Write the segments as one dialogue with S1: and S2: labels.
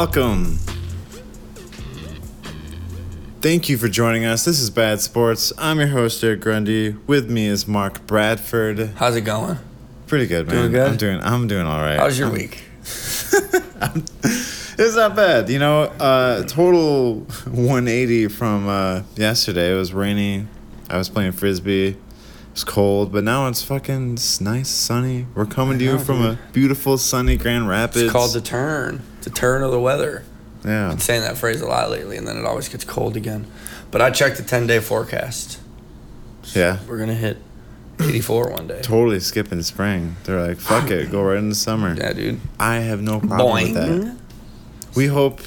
S1: You.
S2: Welcome. Thank you for joining us. This is Bad Sports. I'm your host, Eric Grundy. With me is Mark Bradford.
S1: How's it going?
S2: Pretty good, man.
S1: Doing good?
S2: I'm doing. I'm doing all right.
S1: How's your
S2: I'm-
S1: week?
S2: It's not bad. You know, uh, total 180 from uh, yesterday. It was rainy. I was playing frisbee. It's cold, but now it's fucking it's nice, sunny. We're coming to you from a beautiful, sunny Grand Rapids.
S1: It's called the turn. The turn of the weather.
S2: yeah.
S1: Been saying that phrase a lot lately, and then it always gets cold again. But I checked the 10 day forecast.
S2: Yeah.
S1: We're going to hit 84 one day.
S2: Totally skipping spring. They're like, fuck it, go right into summer.
S1: Yeah, dude.
S2: I have no problem with that. We hope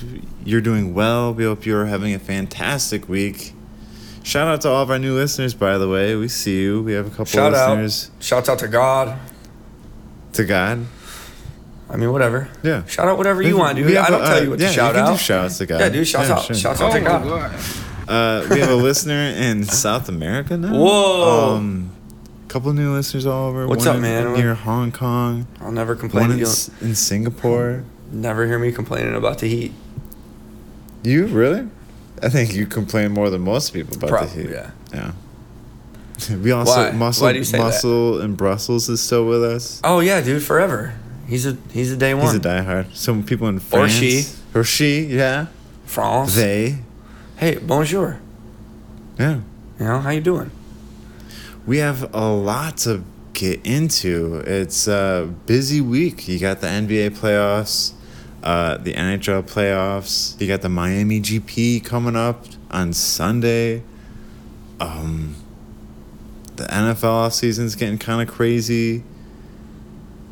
S2: you're doing well. We hope you're having a fantastic week. Shout out to all of our new listeners, by the way. We see you. We have a couple
S1: Shout
S2: listeners.
S1: out. Shouts out to God.
S2: To God.
S1: I mean, whatever.
S2: Yeah.
S1: Shout out whatever you want, dude. I don't
S2: a-
S1: tell
S2: uh,
S1: you what
S2: yeah,
S1: to shout
S2: you can
S1: out.
S2: do shouts to God.
S1: Yeah, dude. Shouts
S2: Yeah,
S1: out.
S2: sure.
S1: Shouts out to God.
S2: Uh, we have a listener in South America now.
S1: Whoa.
S2: Um, couple new listeners all over.
S1: What's
S2: One
S1: up,
S2: in-
S1: man?
S2: Near Hong Kong.
S1: I'll never complain.
S2: One in, in Singapore.
S1: never hear me complaining about the heat.
S2: You really? I think you complain more than most people about the heat.
S1: yeah.
S2: Yeah. We also
S1: Why?
S2: muscle
S1: Why do you say that?
S2: muscle in Brussels is still with us.
S1: Oh yeah, dude, forever. He's a he's a day one.
S2: He's a diehard. Some people in France or
S1: she.
S2: or she, yeah,
S1: France.
S2: they,
S1: Hey, bonjour.
S2: yeah.
S1: You know how you doing?
S2: We have a lot to get into. It's a busy week. You got the NBA playoffs, uh, the NHL playoffs. You got the Miami GP coming up on Sunday. Um, the NFL offseason's getting kind of crazy.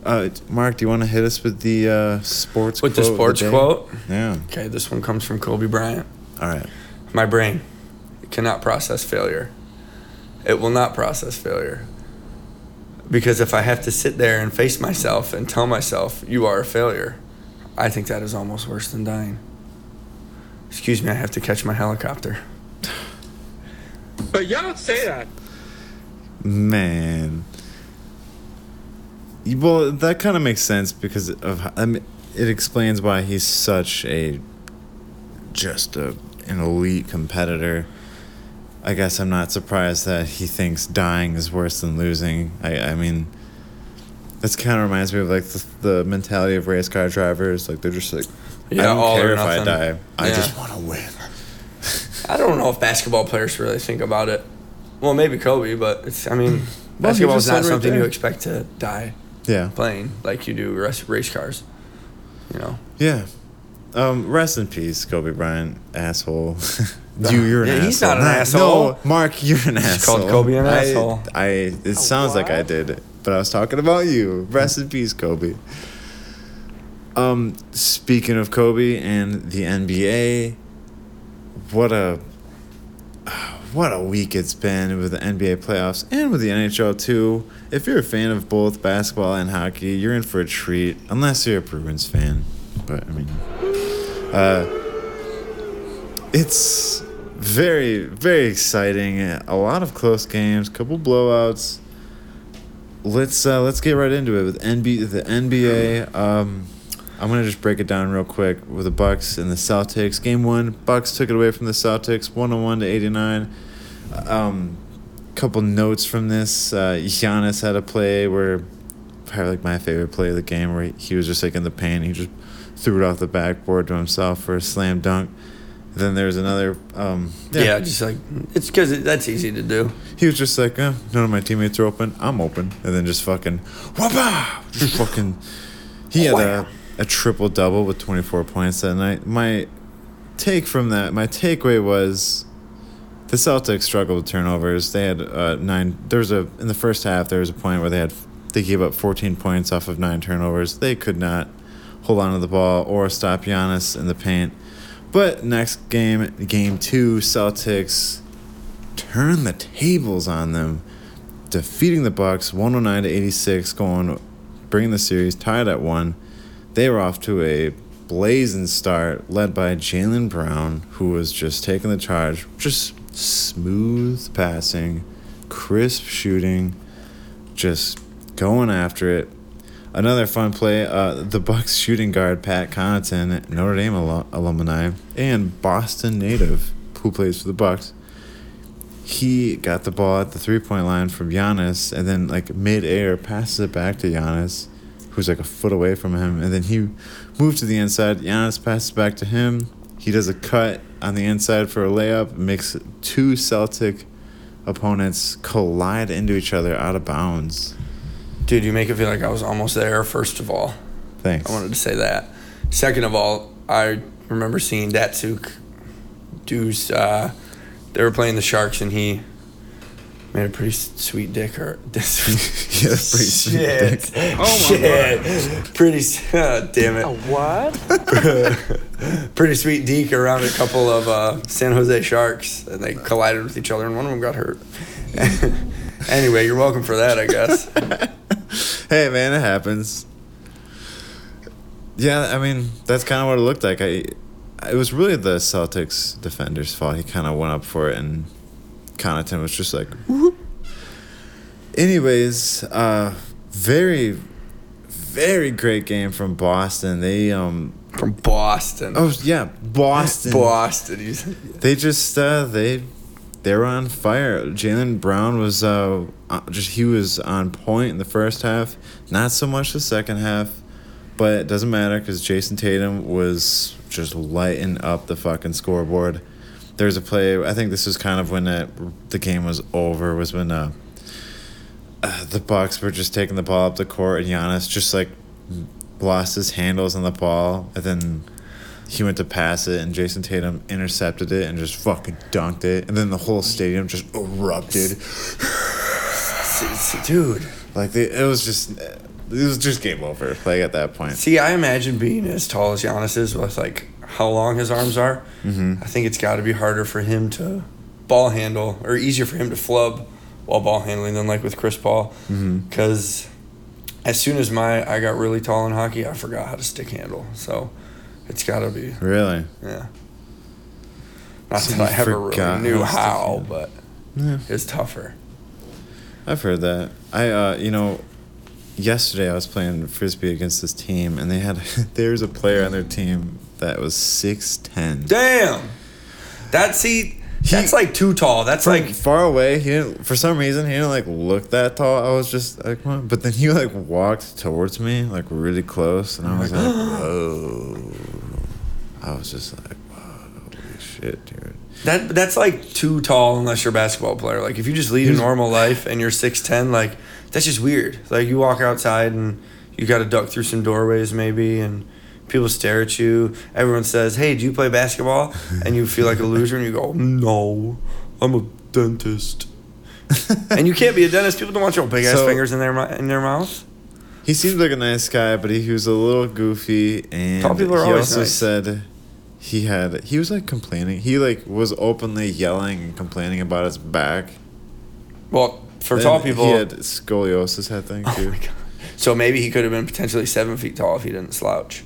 S2: Uh, Mark, do you want to hit us with the uh, sports quote?
S1: With the
S2: quote of
S1: sports
S2: day?
S1: quote.
S2: Yeah.
S1: Okay, this one comes from Kobe Bryant.
S2: All right.
S1: My brain cannot process failure. It will not process failure. Because if I have to sit there and face myself and tell myself you are a failure, I think that is almost worse than dying. Excuse me, I have to catch my helicopter.
S3: But y'all don't say that.
S2: Man. Well, that kind of makes sense because of I mean, it explains why he's such a just a an elite competitor. I guess I'm not surprised that he thinks dying is worse than losing. I I mean, this kind of reminds me of like the, the mentality of race car drivers. Like they're just like, yeah, I
S1: Yeah,
S2: don't
S1: all
S2: care if I die. I just want to win.
S1: I don't know if basketball players really think about it. Well, maybe Kobe, but it's. I mean, basketball is not
S2: said right
S1: something you expect to die
S2: Yeah.
S1: playing like you do race, race cars. You know.
S2: Yeah. Um, rest in peace, Kobe Bryant, asshole. you, you're an
S1: Yeah,
S2: asshole.
S1: he's not an
S2: No,
S1: asshole.
S2: No, Mark, you're an
S1: Just
S2: asshole.
S1: called Kobe an
S2: I-
S1: asshole.
S2: I. It sounds like I did, but I was talking about you. Rest in peace, Kobe. Um, speaking of Kobe and the NBA, what a what a week it's been with the NBA playoffs and with the NHL too. If you're a fan of both basketball and hockey, you're in for a treat. Unless you're a Bruins fan, but I mean, uh, it's very very exciting. A lot of close games, couple blowouts. Let's uh, let's get right into it with NB the NBA. Um, I'm gonna just break it down real quick with the Bucks and the Celtics. Game one, Bucks took it away from the Celtics, 101 to 89. Um, couple notes from this. Uh, Giannis had a play where probably like my favorite play of the game where he was just like in the paint. He just threw it off the backboard to himself for a slam dunk. Then there's another. Um,
S1: Yeah, just like it's because it, that's easy to do.
S2: he was just like, eh, none of my teammates are open. I'm open. And then just fucking, whoppa! Just fucking. He had a, a triple double with 24 points that night. My take from that, my takeaway was the Celtics struggled with turnovers. They had uh, nine. There was a in the first half. There was a point where they had they gave up 14 points off of nine turnovers. They could not hold on to the ball or stop Giannis in the paint. But next game, game two, Celtics turn the tables on them, defeating the Bucks 109 to 86, going bringing the series tied at one. They were off to a blazing start, led by Jaylen Brown, who was just taking the charge, just smooth passing, crisp shooting, just going after it. Another fun play: uh, the Bucks shooting guard Pat Connaughton, Notre Dame al- alumni and Boston native, who plays for the Bucks. He got the ball at the three point line from Giannis, and then like mid air passes it back to Giannis, who's like a foot away from him, and then he moved to the inside. Giannis passes back to him. He does a cut on the inside for a layup, makes two Celtic opponents collide into each other out of bounds.
S1: Dude, you make it feel like I was almost there, first of all.
S2: Thanks.
S1: I wanted to say that. Second of all, I remember seeing Datsyuk do's uh, they were playing the Sharks and he made a pretty sweet dick or
S2: yeah, that's pretty sweet.
S1: shit.
S2: dick.
S3: Oh my
S1: shit. Pretty s- uh, damn it.
S3: A what?
S1: Pretty sweet deke around a couple of uh, San Jose Sharks and they collided with each other and one of them got hurt. anyway, you're welcome for that, I guess.
S2: hey man, it happens. Yeah, I mean that's kind of what it looked like. I, it was really the Celtics defender's fault. He kind of went up for it, and Connaughton was just like, whoop. Anyways, uh, very, very great game from Boston. They um,
S1: From Boston.
S2: oh yeah, Boston.
S1: Boston.
S2: They just uh, they they were on fire. Jaylen Brown was uh, uh, just he was on point in the first half. Not so much the second half, but it doesn't matter because Jayson Tatum was just lighting up the fucking scoreboard. There's a play. I think this was kind of when it, the game was over. Was when uh, uh, the Bucks were just taking the ball up the court and Giannis just like lost his handles on the ball and then he went to pass it and Jayson Tatum intercepted it and just fucking dunked it and then the whole stadium just erupted
S1: Dude.
S2: like they, it was just it was just game over like at that point
S1: See, I imagine being as tall as Giannis is with like how long his arms are.
S2: Mhm.
S1: I think it's got to be harder for him to ball handle or easier for him to flub while ball handling than like with Chris Paul. Because as soon as my I got really tall in hockey, I forgot how to stick handle. So it's got to be
S2: really
S1: yeah. Not
S2: So
S1: that I ever really knew
S2: how to stick
S1: how,
S2: handle.
S1: but
S2: yeah
S1: it's tougher.
S2: I've heard that I uh you know yesterday I was playing frisbee against this team and they had there's a player on their team that was 6'10
S1: Damn. That see, that's like too tall. That's like
S2: far away, he didn't. For some reason, he didn't like look that tall. I was just like, what? But then he like walked towards me, like really close, and I was like, whoa. I was just like, wow, holy shit, dude.
S1: That that's like too tall unless you're a basketball player. Like if you just lead a normal life and you're six ten, like that's just weird. Like you walk outside and you got to duck through some doorways maybe, and people stare at you. Everyone says, "Hey, do you play basketball?" And you feel like a loser, and you go, "No, I'm a dentist." and you can't be a dentist. People don't want your big ass
S2: So-
S1: fingers in their in their mouth.
S2: He seemed like a nice guy, but he, he was a little goofy, and
S1: Tall people are
S2: he
S1: always
S2: also
S1: nice.
S2: said he had he was like complaining. He like was openly yelling and complaining about his back.
S1: Well, for
S2: And
S1: tall people,
S2: he had scoliosis, I think,
S1: oh
S2: too.
S1: my god. So maybe he could have been potentially seven feet tall if he didn't slouch.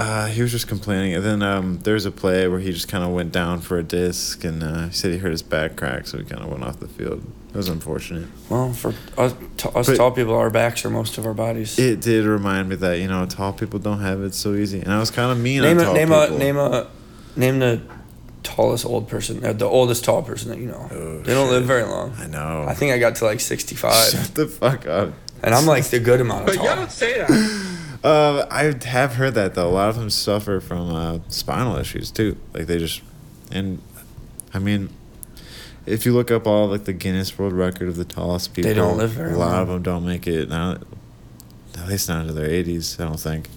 S2: Uh, he was just complaining, and then um, there's a play where he just kind of went down for a disc, and uh, he said he hurt his back crack, so he kind of went off the field. It was unfortunate.
S1: Well, for us, t- us
S2: But-
S1: tall people, our backs are most of our bodies.
S2: It did remind me that you know tall people don't have it so easy, and I was kind of mean
S1: name
S2: on
S1: a
S2: tall
S1: name
S2: people.
S1: a name a name the tallest old person, uh, the oldest tall person that you know.
S2: Oh,
S1: they don't
S2: shit.
S1: live very long.
S2: I know.
S1: I think I got to like sixty five,
S2: Shut the fuck up.
S1: and I'm like the good amount of tall.
S3: But you
S1: tall.
S3: don't say that.
S2: Uh, I have heard that though. A lot of them suffer from uh, spinal issues too. Like they just, and I mean, if you look up all like the Guinness World Record of the tallest people,
S1: They don't live very
S2: A lot
S1: long.
S2: of them don't make it. Not, at least not into their eighties. I don't think.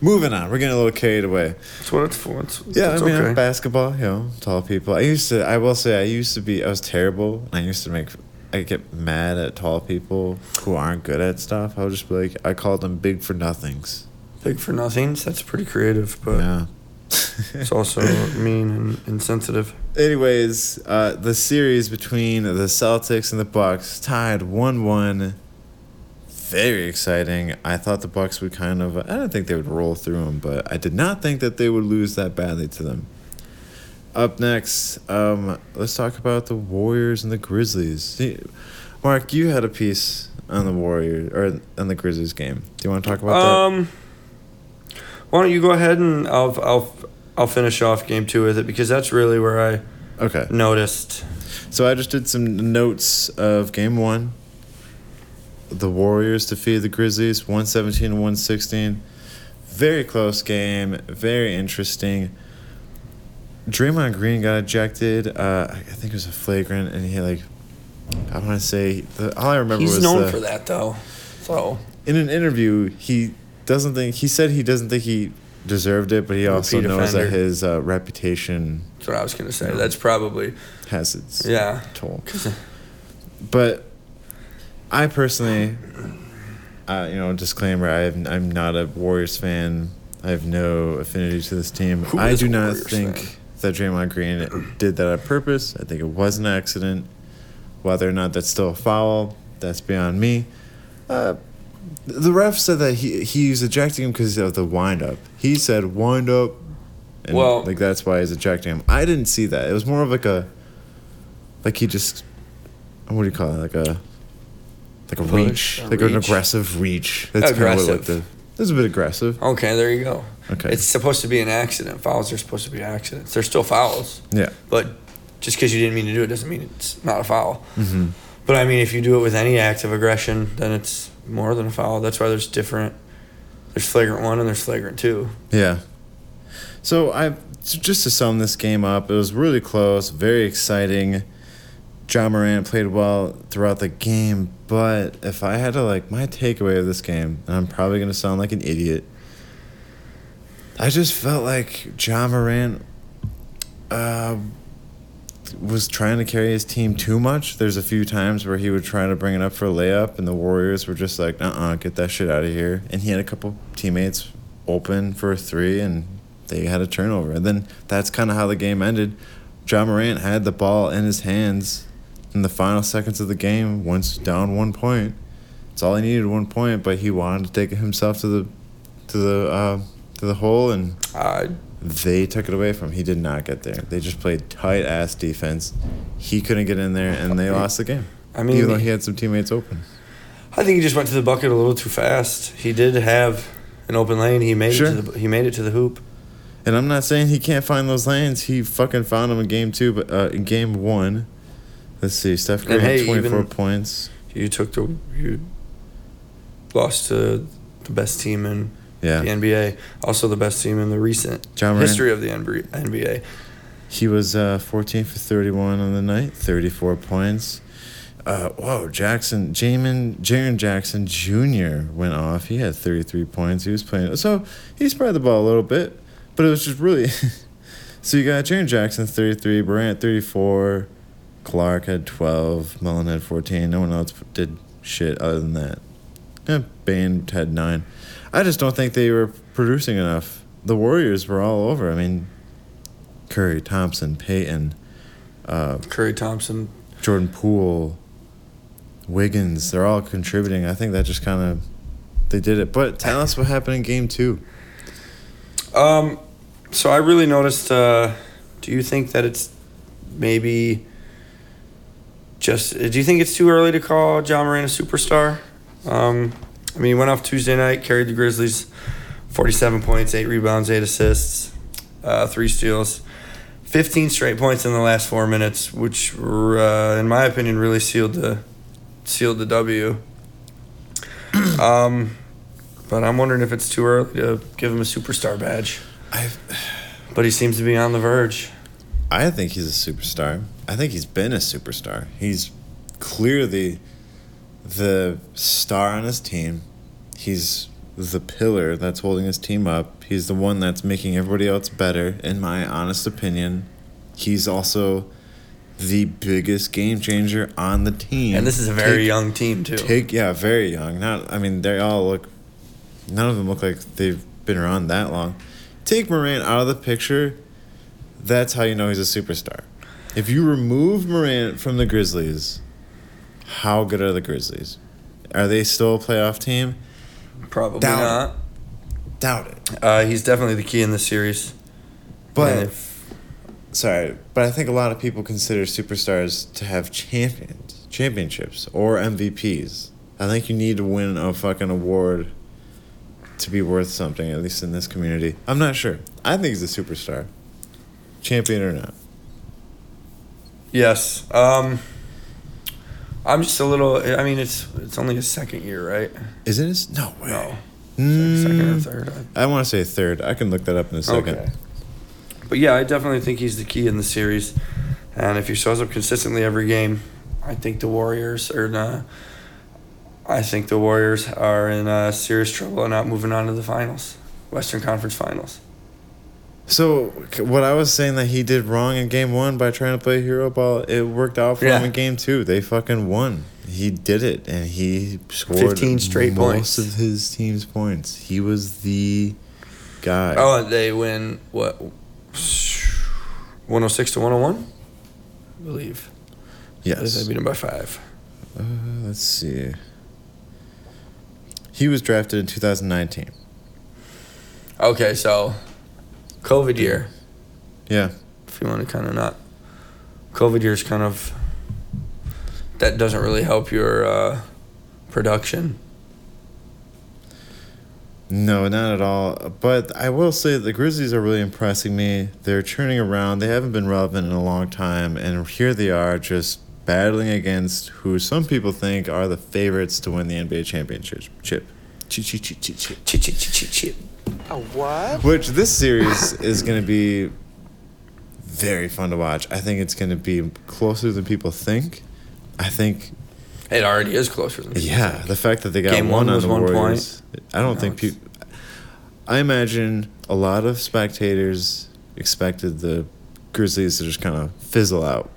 S2: Moving on, we're getting a little carried away.
S1: That's what it's for. It's,
S2: Yeah,
S1: it's
S2: I mean,
S1: okay.
S2: basketball, you know, tall people. I used to, I will say, I used to be, I was terrible. I used to make, I get mad at tall people who aren't good at stuff. I'll just be like, I call them big for nothings.
S1: Big for nothings. That's pretty creative, but
S2: yeah.
S1: it's also mean and insensitive.
S2: Anyways, uh, the series between the Celtics and the Bucks tied one-one. Very exciting. I thought the Bucks would kind of. I don't think they would roll through them, but I did not think that they would lose that badly to them. Up next, um, let's talk about the Warriors and the Grizzlies. Mark, you had a piece on the Warriors or on the Grizzlies game. Do you want to talk about that?
S1: Um, why don't you go ahead and I'll I'll I'll finish off game two with it because that's really where I?
S2: Okay.
S1: noticed.
S2: So I just did some notes of game one. The Warriors defeated the Grizzlies 117 to 116. Very close game, very interesting. Draymond Green got ejected. Uh, I think it was a flagrant, and he like, I want to say the all I remember
S1: He's
S2: was
S1: known
S2: the-
S1: for that though. So
S2: in an interview, he doesn't think he said he doesn't think he deserved it, but he also
S1: Repeat
S2: knows that his uh, reputation
S1: that's what I was gonna say. That's probably
S2: has its
S1: yeah.
S2: toll. But I personally, uh, you know, disclaimer: I have, I'm not a Warriors fan. I have no affinity to this team.
S1: Who
S2: I do not
S1: Warriors
S2: think
S1: fan?
S2: That Draymond Green did that on purpose. I think it was an accident. Whether or not that's still a foul, that's beyond me. Uh, the ref said that he he was ejecting him because of the wind up. He said wind up, and
S1: Well-
S2: like that's why he's ejecting him. I didn't see that. It was more of like a, like he just, what do you call it? Like a, like a reach,
S1: a
S2: like an aggressive reach. That's kind of what it looked
S1: Aggressive.
S2: That's a bit aggressive.
S1: Okay, there you go.
S2: Okay.
S1: It's supposed to be an accident. Fouls are supposed to be accidents. They're still fouls.
S2: Yeah.
S1: But just because you didn't mean to do it doesn't mean it's not a foul.
S2: Mm-hmm.
S1: But I mean, if you do it with any act of aggression, then it's more than a foul. That's why there's different. There's flagrant one and there's flagrant two.
S2: Yeah. So I just to sum this game up, it was really close, very exciting. John Moran played well throughout the game, but if I had to like my takeaway of this game, and I'm probably gonna sound like an idiot, I just felt like John Moran uh, was trying to carry his team too much. There's a few times where he would try to bring it up for a layup, and the Warriors were just like, "Uh, uh get that shit out of here." And he had a couple teammates open for a three, and they had a turnover. And then that's kind of how the game ended. John Morant had the ball in his hands in the final seconds of the game, once down one point. It's all he needed, one point, but he wanted to take it himself to the to the uh, to the hole, and
S1: Uh,
S2: they took it away from him. He did not get there. They just played tight ass defense. He couldn't get in there, and they lost the game.
S1: I mean,
S2: even though he had some teammates open.
S1: I think he just went to the bucket a little too fast. He did have an open lane. He made
S2: Sure.
S1: it to the he made it to the hoop.
S2: And I'm not saying he can't find those lanes. He fucking found them in game two, but uh, in game one, let's see, Steph Curry
S1: hey,
S2: had 24 points.
S1: You took the you lost to the best team in
S2: Yeah,
S1: the NBA, also the best team in the recent
S2: John Moran.
S1: history of the NBA.
S2: He was uh, 14 for 31 on the night, 34 points. Uh, whoa, Jackson, Jamin, Jaren Jackson Jr. went off. He had 33 points. He was playing, so he spread the ball a little bit, but it was just really. so you got Jaren Jackson 33, Durant 34, Clark had 12, Mullen had 14. No one else did shit other than that. Yeah, Bane had nine. I just don't think they were producing enough. The Warriors were all over. I mean, Curry, Thompson, Payton, uh,
S1: Curry Thompson.
S2: Jordan Poole, Wiggins, they're all contributing. I think that just kind of they did it. But tell us what happened in game two.
S1: Um, so I really noticed. Uh, do you think that it's maybe just? Do you think it's too early to call John Moran a superstar? Um, I mean, he went off Tuesday night, carried the Grizzlies, forty-seven points, eight rebounds, eight assists, uh, three steals. 15 straight points in the last four minutes, which, uh, in my opinion, really sealed the sealed the W. um, but I'm wondering if it's too early to give him a superstar badge.
S2: I've,
S1: But he seems to be on the verge.
S2: I think he's a superstar. I think he's been a superstar. He's clearly the star on his team. He's the pillar that's holding his team up. He's the one that's making everybody else better, in my honest opinion. He's also the biggest game changer on the team.
S1: And this is a very
S2: Take-
S1: young team too.
S2: Take yeah, very young. Not I mean they all look. None of them look like they've been around that long. Take Moran out of the picture. That's how you know he's a superstar. If you remove Moran from the Grizzlies, how good are the Grizzlies? Are they still a playoff team?
S1: Probably
S2: Doubt
S1: not.
S2: Doubt it.
S1: Uh, he's definitely the key in this series.
S2: But
S1: if,
S2: sorry, but I think a lot of people consider superstars to have champions. championships or MVPs. I think you need to win a fucking award to be worth something, at least in this community. I'm not sure. I think he's a superstar, champion or not.
S1: Yes. Um, I'm just a little. I mean, it's it's only his second year, right?
S2: Is it his? No way.
S1: No.
S2: Mm,
S1: Second or third. I-
S2: I want to say third. I can look that up in a second.
S1: Okay. But yeah, I definitely think he's the key in the series. And if he shows up consistently every game, I think the Warriors are in, uh, I think the Warriors are in uh, serious trouble and not moving on to the finals, Western Conference Finals.
S2: So what I was saying that he did wrong in game one by trying to play hero ball, it worked out for him in game two. They fucking won. He did it, and he scored
S1: 15 straight
S2: most
S1: points.
S2: of his team's points. He was the guy.
S1: Oh, they win what? 106 to 101? I believe.
S2: yes.
S1: They beat him by five.
S2: Uh, let's see. He was drafted in 2019.
S1: Okay, so COVID year.
S2: Yeah.
S1: if you want to kind of not covid year's kind of that doesn't really help your uh, production
S2: No, not at all. But I will say the Grizzlies are really impressing me. They're turning around. They haven't been relevant in a long time, and here they are just battling against who some people think are the favorites to win the NBA championship. Chip. Chip, chip, chip, chip, chip.
S1: chit chit chit chit chit
S3: A what?
S2: Which this series is going to be very fun to watch. I think it's going to be closer than people think. I think
S1: it already is closer than people
S2: Yeah,
S1: think.
S2: the fact that they got
S1: Game
S2: one
S1: one
S2: on the
S1: one point.
S2: Warriors. I don't
S1: Now
S2: think people. I imagine a lot of spectators expected the Grizzlies to just kind of fizzle out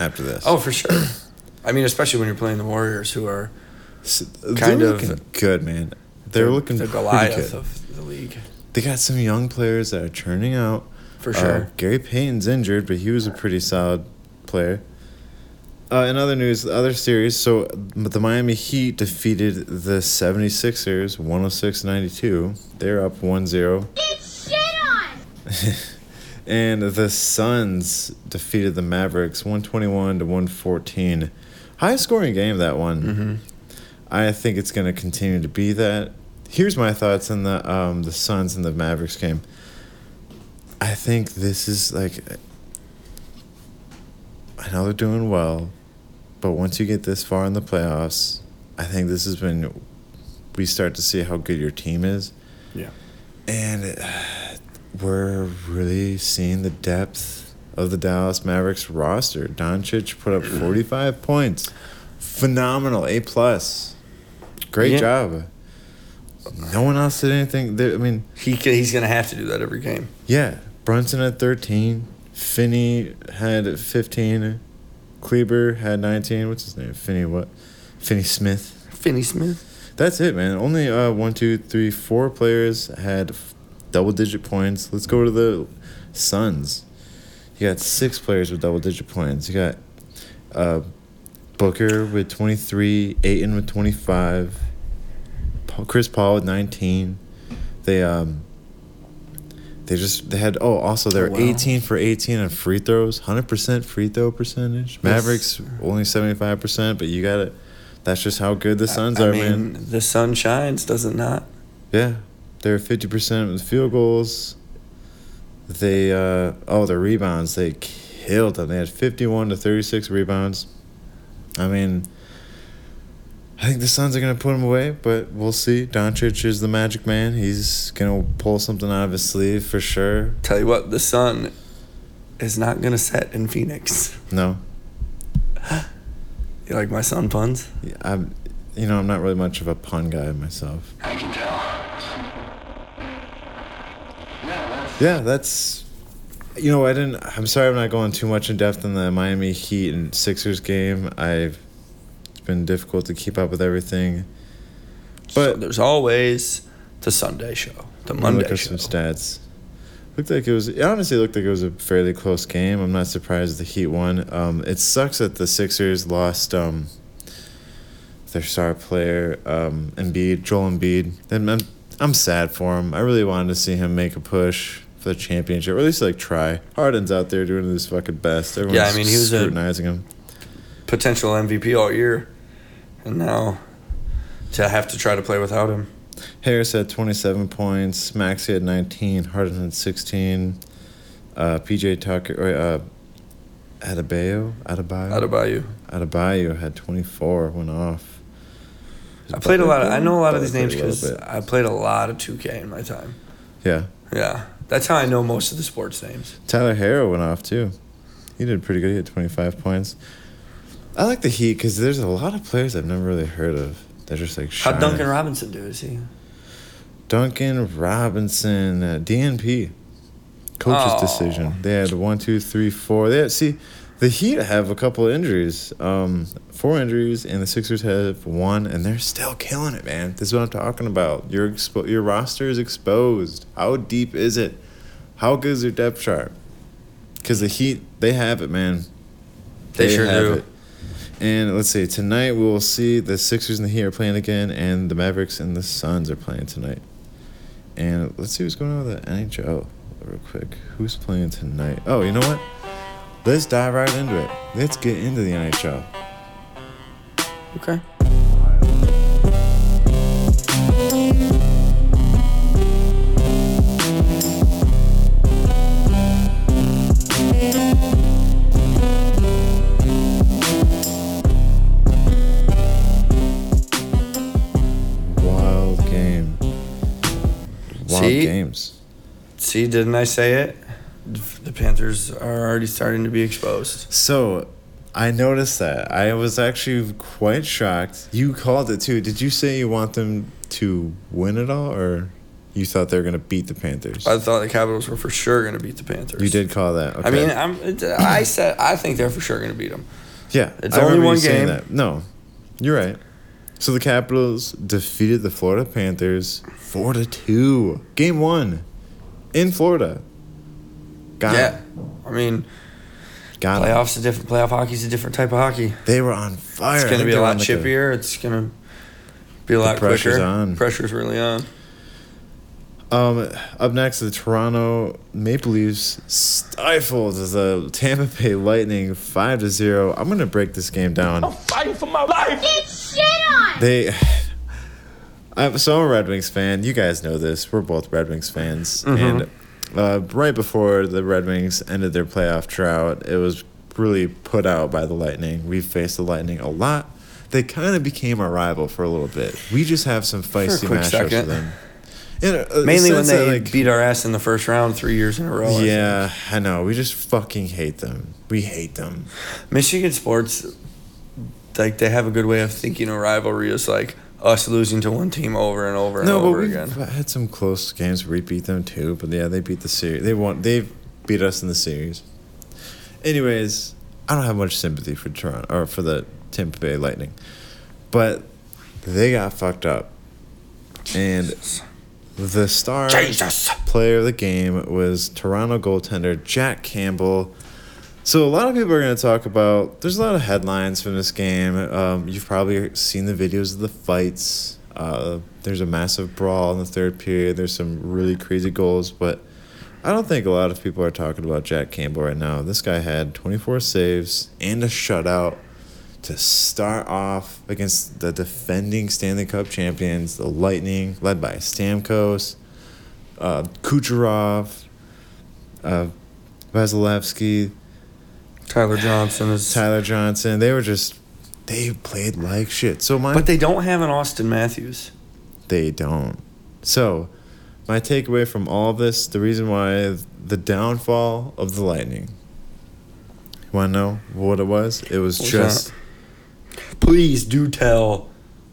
S2: after this.
S1: oh for sure i mean especially when you're playing the warriors who are
S2: S-
S1: kind
S2: they're
S1: of-
S2: looking good, man. They're looking
S1: the goliath
S2: good.
S1: of the league
S2: They got some young players that are churning out.
S1: for
S2: Uh,
S1: sure
S2: Gary Payton's injured, but he was a pretty solid player. Uh, in other news, the other series, so the Miami Heat defeated the 76ers 106 92. They're up 1 0.
S4: Get shit on!
S2: And the Suns defeated the Mavericks 121 to 114. High scoring game, that one.
S1: mm-hmm.
S2: I think it's going to continue to be that. Here's my thoughts on the um, the Suns and the Mavericks game. I think this is like I know they're doing well, but once you get this far in the playoffs, I think this is when we start to see how good your team is.
S1: Yeah.
S2: And uh, we're really seeing the depth of the Dallas Mavericks roster. Doncic put up 45 points. Phenomenal. A plus. Great
S1: Yeah.
S2: job. No one else did anything. There- I mean,
S1: he he's gonna have to do that every game
S2: yeah. Brunson had 13. Finney had 15. Kleber had 19. What's his name? Finney what? Finney Smith.
S1: finney smith
S2: That's it, man. Only uh, one, two, three, four players had f- double digit points. Let's go to the Suns. You got six players with double digit points. You got uh, Booker with 23, Ayton with 25, Paul, Chris Paul with 19. They um they just they had oh also they're
S1: Oh, wow.
S2: 18 for 18 on free throws, 100% free throw percentage. Mavericks only 75%, but you got it. That's just how good the Suns
S1: I
S2: are,
S1: mean,
S2: man.
S1: the sun shines does it not
S2: Yeah, they're fifty percent with field goals. They uh oh their rebounds they killed them. They had fifty one to thirty six rebounds. I mean, I think the Suns are gonna put him away, but we'll see. Doncic is the magic man. He's gonna pull something out of his sleeve for sure.
S1: tell you what the sun is not gonna set in phoenix
S2: No,
S1: you like my sun puns
S2: I'm, you know, I'm not really much of a pun guy myself.
S5: I can tell.
S2: Yeah, that's. You know, I didn't. I'm sorry, I'm not going too much in depth in the Miami Heat and Sixers game. I've. Been difficult to keep up with everything.
S1: so
S2: But
S1: there's always the sunday show the monday
S2: look at
S1: show
S2: some stats. Looked like it was. It honestly looked like it was a fairly close game. I'm not surprised the Heat won. Um, it sucks that the Sixers lost. Um, their star player, um, Embiid, Joel Embiid. Then I'm, I'm sad for him. I really wanted to see him make a push for the championship, or at least like try. Harden's out there doing his fucking best. Everyone's
S1: Yeah, I mean, he was a-
S2: scrutinizing him.
S1: potential MVP all year, and now to have to try to play without him.
S2: Harris had 27 points. Maxey had 19. Harden had 16. Uh, PJ Tucker, or, uh, Adebayo, Adebayo,
S1: Adebayo.
S2: Adebayo had 24. Went off.
S1: I played a lot. Of, I know a lot of these names
S2: played a little
S1: because. I played a lot of 2K in my time.
S2: Yeah,
S1: Yeah, that's how I know most of the sports names.
S2: Tyler Herro went off too. He did pretty good. He had 25 points. I like the Heat because there's a lot of players I've never really heard of. They're just like
S1: How'd. Duncan Robinson do? Is he?
S2: Duncan Robinson, uh, DNP, coach's
S1: Oh.
S2: decision. They had one, two, three, four. They had, see, the Heat have a couple of injuries, um, four injuries, and the Sixers have one, and they're still killing it, man. This is what I'm talking about. Your expo- your roster is exposed. How deep is it? How good is your depth chart? Because the Heat, they have it, man.
S1: They sure do.
S2: And let's see, tonight we will see the Sixers and the Heat are playing again, and the Mavericks and the Suns are playing tonight. And let's see what's going on with the NHL real quick. Who's playing tonight? Oh, you know what? Let's dive right into it. Let's get into the NHL.
S1: Okay. See?
S2: games.
S1: See, didn't I say it? The Panthers are already starting to be exposed.
S2: So, I noticed that. I was actually quite shocked. You called it too. Did you say you want them to win it all, or you thought they were going to beat the Panthers?
S1: I thought the Capitals were for sure going to beat the Panthers.
S2: You did call that. Okay.
S1: I mean, I'm. I said I think they're for sure going to beat them.
S2: Yeah,
S1: It's
S2: I
S1: only one game.
S2: That. No, you're right. So the Capitals defeated the Florida Panthers four to two. Game one, in Florida. Got
S1: yeah,
S2: 'em.
S1: I mean,
S2: got
S1: playoffs a different playoff hockey's a different type of hockey.
S2: They were on fire.
S1: It's going to be a lot
S2: on like
S1: chippier. It's going to be a lot
S2: pressure's
S1: quicker.
S2: on.
S1: Pressure's really on.
S2: Um, up next, the Toronto Maple Leafs stifled the Tampa Bay Lightning five to zero. I'm gonna break this game down.
S3: I'm fighting for my life.
S4: Get shit on!
S2: They. I'm, so I'm a Red Wings fan. You guys know this. We're both Red Wings fans. And uh, right before the Red Wings ended their playoff drought, it was really put out by the Lightning. We faced the Lightning a lot. They kind of became our rival for a little bit. We just have some feisty
S1: quick
S2: matchups with them. A- a uh,
S1: Mainly when they
S2: like-
S1: beat our ass in the first round three years in a row. I think.
S2: Yeah, I know. We just fucking hate them. We hate them.
S1: Michigan sports, like they have a good way of thinking a rivalry is like us losing to one team over and over and
S2: No, but
S1: over
S2: we've
S1: again.
S2: had some close games where we beat them too. But yeah, they beat the series. They won. They beat us in the series. Anyways, I don't have much sympathy for Toronto or for the Tampa Bay Lightning, but they got fucked up, and the star
S1: Jesus.
S2: player of the game was Toronto goaltender Jack Campbell. So a lot of people are going to talk about. There's a lot of headlines from this game. Um, you've probably seen the videos of the fights. Uh, there's a massive brawl in the third period. There's some really crazy goals, but I don't think a lot of people are talking about Jack Campbell right now. This guy had 24 saves and a shutout to start off against the defending Stanley Cup champions, the Lightning, led by Stamkos, uh, Kucherov, uh, Vasilevsky,
S1: Tyler Johnson is.
S2: Tyler Johnson. They were just they played like shit. So my
S1: But they don't have an Auston Matthews.
S2: they don't. So my takeaway from all of this, the reason why the downfall of the Lightning. You want to know what it was? It was
S1: What's
S2: just
S1: Please do tell.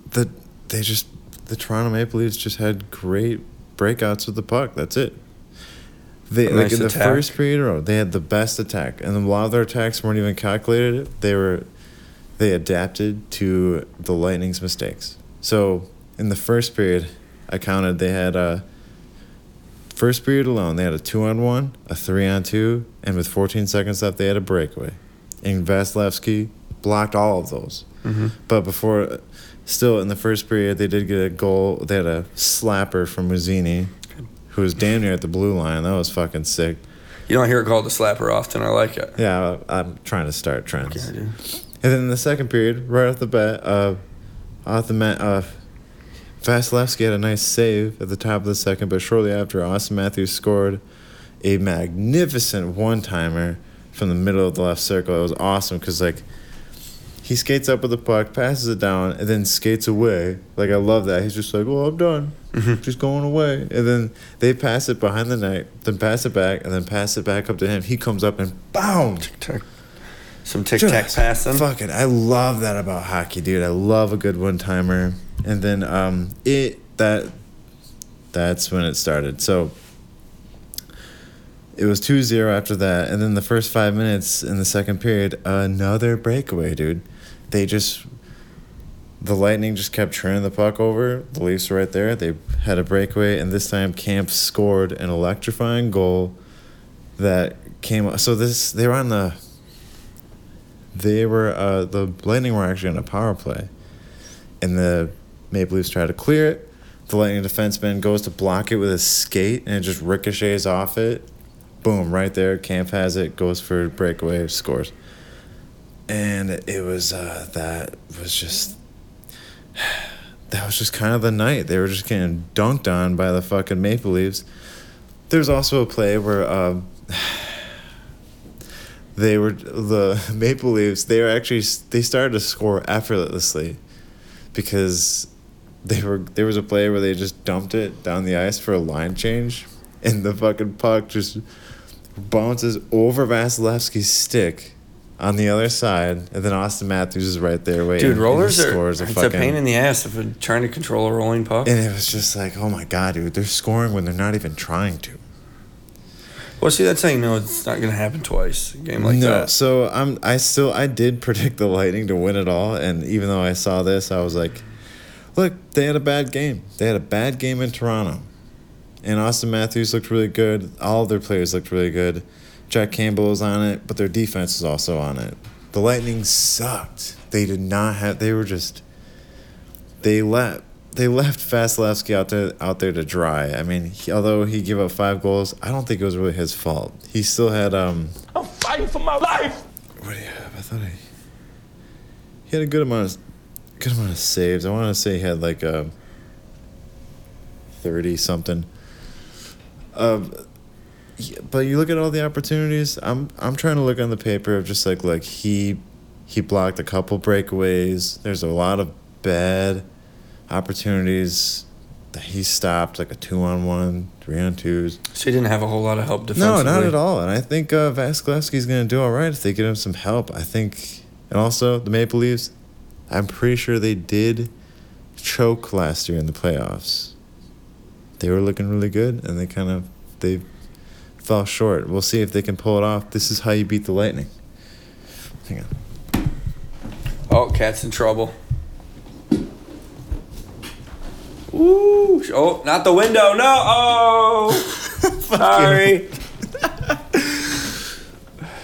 S2: the they just the Toronto Maple Leafs just had great breakouts with the puck. That's it. They like in the
S1: attack.
S2: first period they had the best attack, and a lot of their attacks weren't even calculated. They were they adapted to the Lightning's mistakes. So in the first period, I counted they had a first period alone. They had a two on one, a three on two, and with 14 seconds left, they had a breakaway. And Vasilevsky blocked all of those. But before, still in the first period, they did get a goal. They had a slapper from Muzzini, who was damn near at the blue line. That was fucking sick.
S1: You don't hear it called a slapper often. I like it.
S2: Yeah, I'm trying to start trends. And then in the second period, right off the bat, uh, off the mat, uh, Vasilevsky had a nice save at the top of the second, but shortly after, Auston Matthews scored a magnificent one timer from the middle of the left circle. It was awesome because, like, he skates up with the puck, passes it down, and then skates away. Like, I love that. He's just like, well, I'm done. Just going away. And then they pass it behind the net, then pass it back, and then pass it back up to him. He comes up and boom!
S1: Some tic tac passing.
S2: Fucking, I love that about hockey, dude. I love a good one timer. And then um, it that that's when it started. So it was 2-0 after that, and then the first five minutes in the second period, another breakaway, dude. They just the Lightning just kept turning the puck over. The Leafs were right there. They had a breakaway, and this time Camp scored an electrifying goal that came. So this they were on the. They were uh, the Lightning were actually on a power play, and the Maple Leafs tried to clear it. The Lightning defenseman goes to block it with his skate, and it just ricochets off it. Boom! Right there, Camp has it. Goes for breakaway, scores. And it was uh, that was just that was just kind of the night. They were just getting dunked on by the fucking Maple Leafs. There's also a play where um, they were the Maple Leafs. They were actually they started to score effortlessly because they were there was a play where they just dumped it down the ice for a line change, and the fucking puck just bounces over Vasilevsky's stick on the other side, and then Auston Matthews is right there waiting.
S1: Dude, rollers are
S2: scores
S1: it's a pain in the ass if you're trying to control a rolling puck.
S2: and it was just like, oh my god, dude, they're scoring when they're not even trying to.
S1: Well, see, that's how you know it's not going to happen twice. A game like
S2: no,
S1: that.
S2: so I'm I still I did predict the Lightning to win it all, and even though I saw this, I was like, look, they had a bad game. They had a bad game in Toronto, and Auston Matthews looked really good. All of their players looked really good. Jack Campbell was on it, but their defense is also on it. The Lightning sucked. They did not have. They were just. They let they left Vasilevsky out there out there to dry. I mean, he, although he gave up five goals, I don't think it was really his fault. He still had um.
S3: I'm fighting for my life.
S2: What do you have? I thought he he had a good amount of good amount of saves. I want to say he had like a thirty something. Um, but you look at all the opportunities. I'm I'm trying to look on the paper of just like like he he blocked a couple breakaways. There's a lot of bad opportunities that he stopped, like a two on one, three on twos.
S1: So he didn't have a whole lot of help
S2: No, not at all. And I think uh, Vasilevsky's going to do all right if they get him some help. I think, and also the Maple Leafs, I'm pretty sure they did choke last year in the playoffs. They were looking really good, and they kind of they fell short. We'll see if they can pull it off. This is how you beat the Lightning. Hang on.
S1: Oh, cat's in trouble. Ooh! Oh, not the window. No. Oh. Sorry.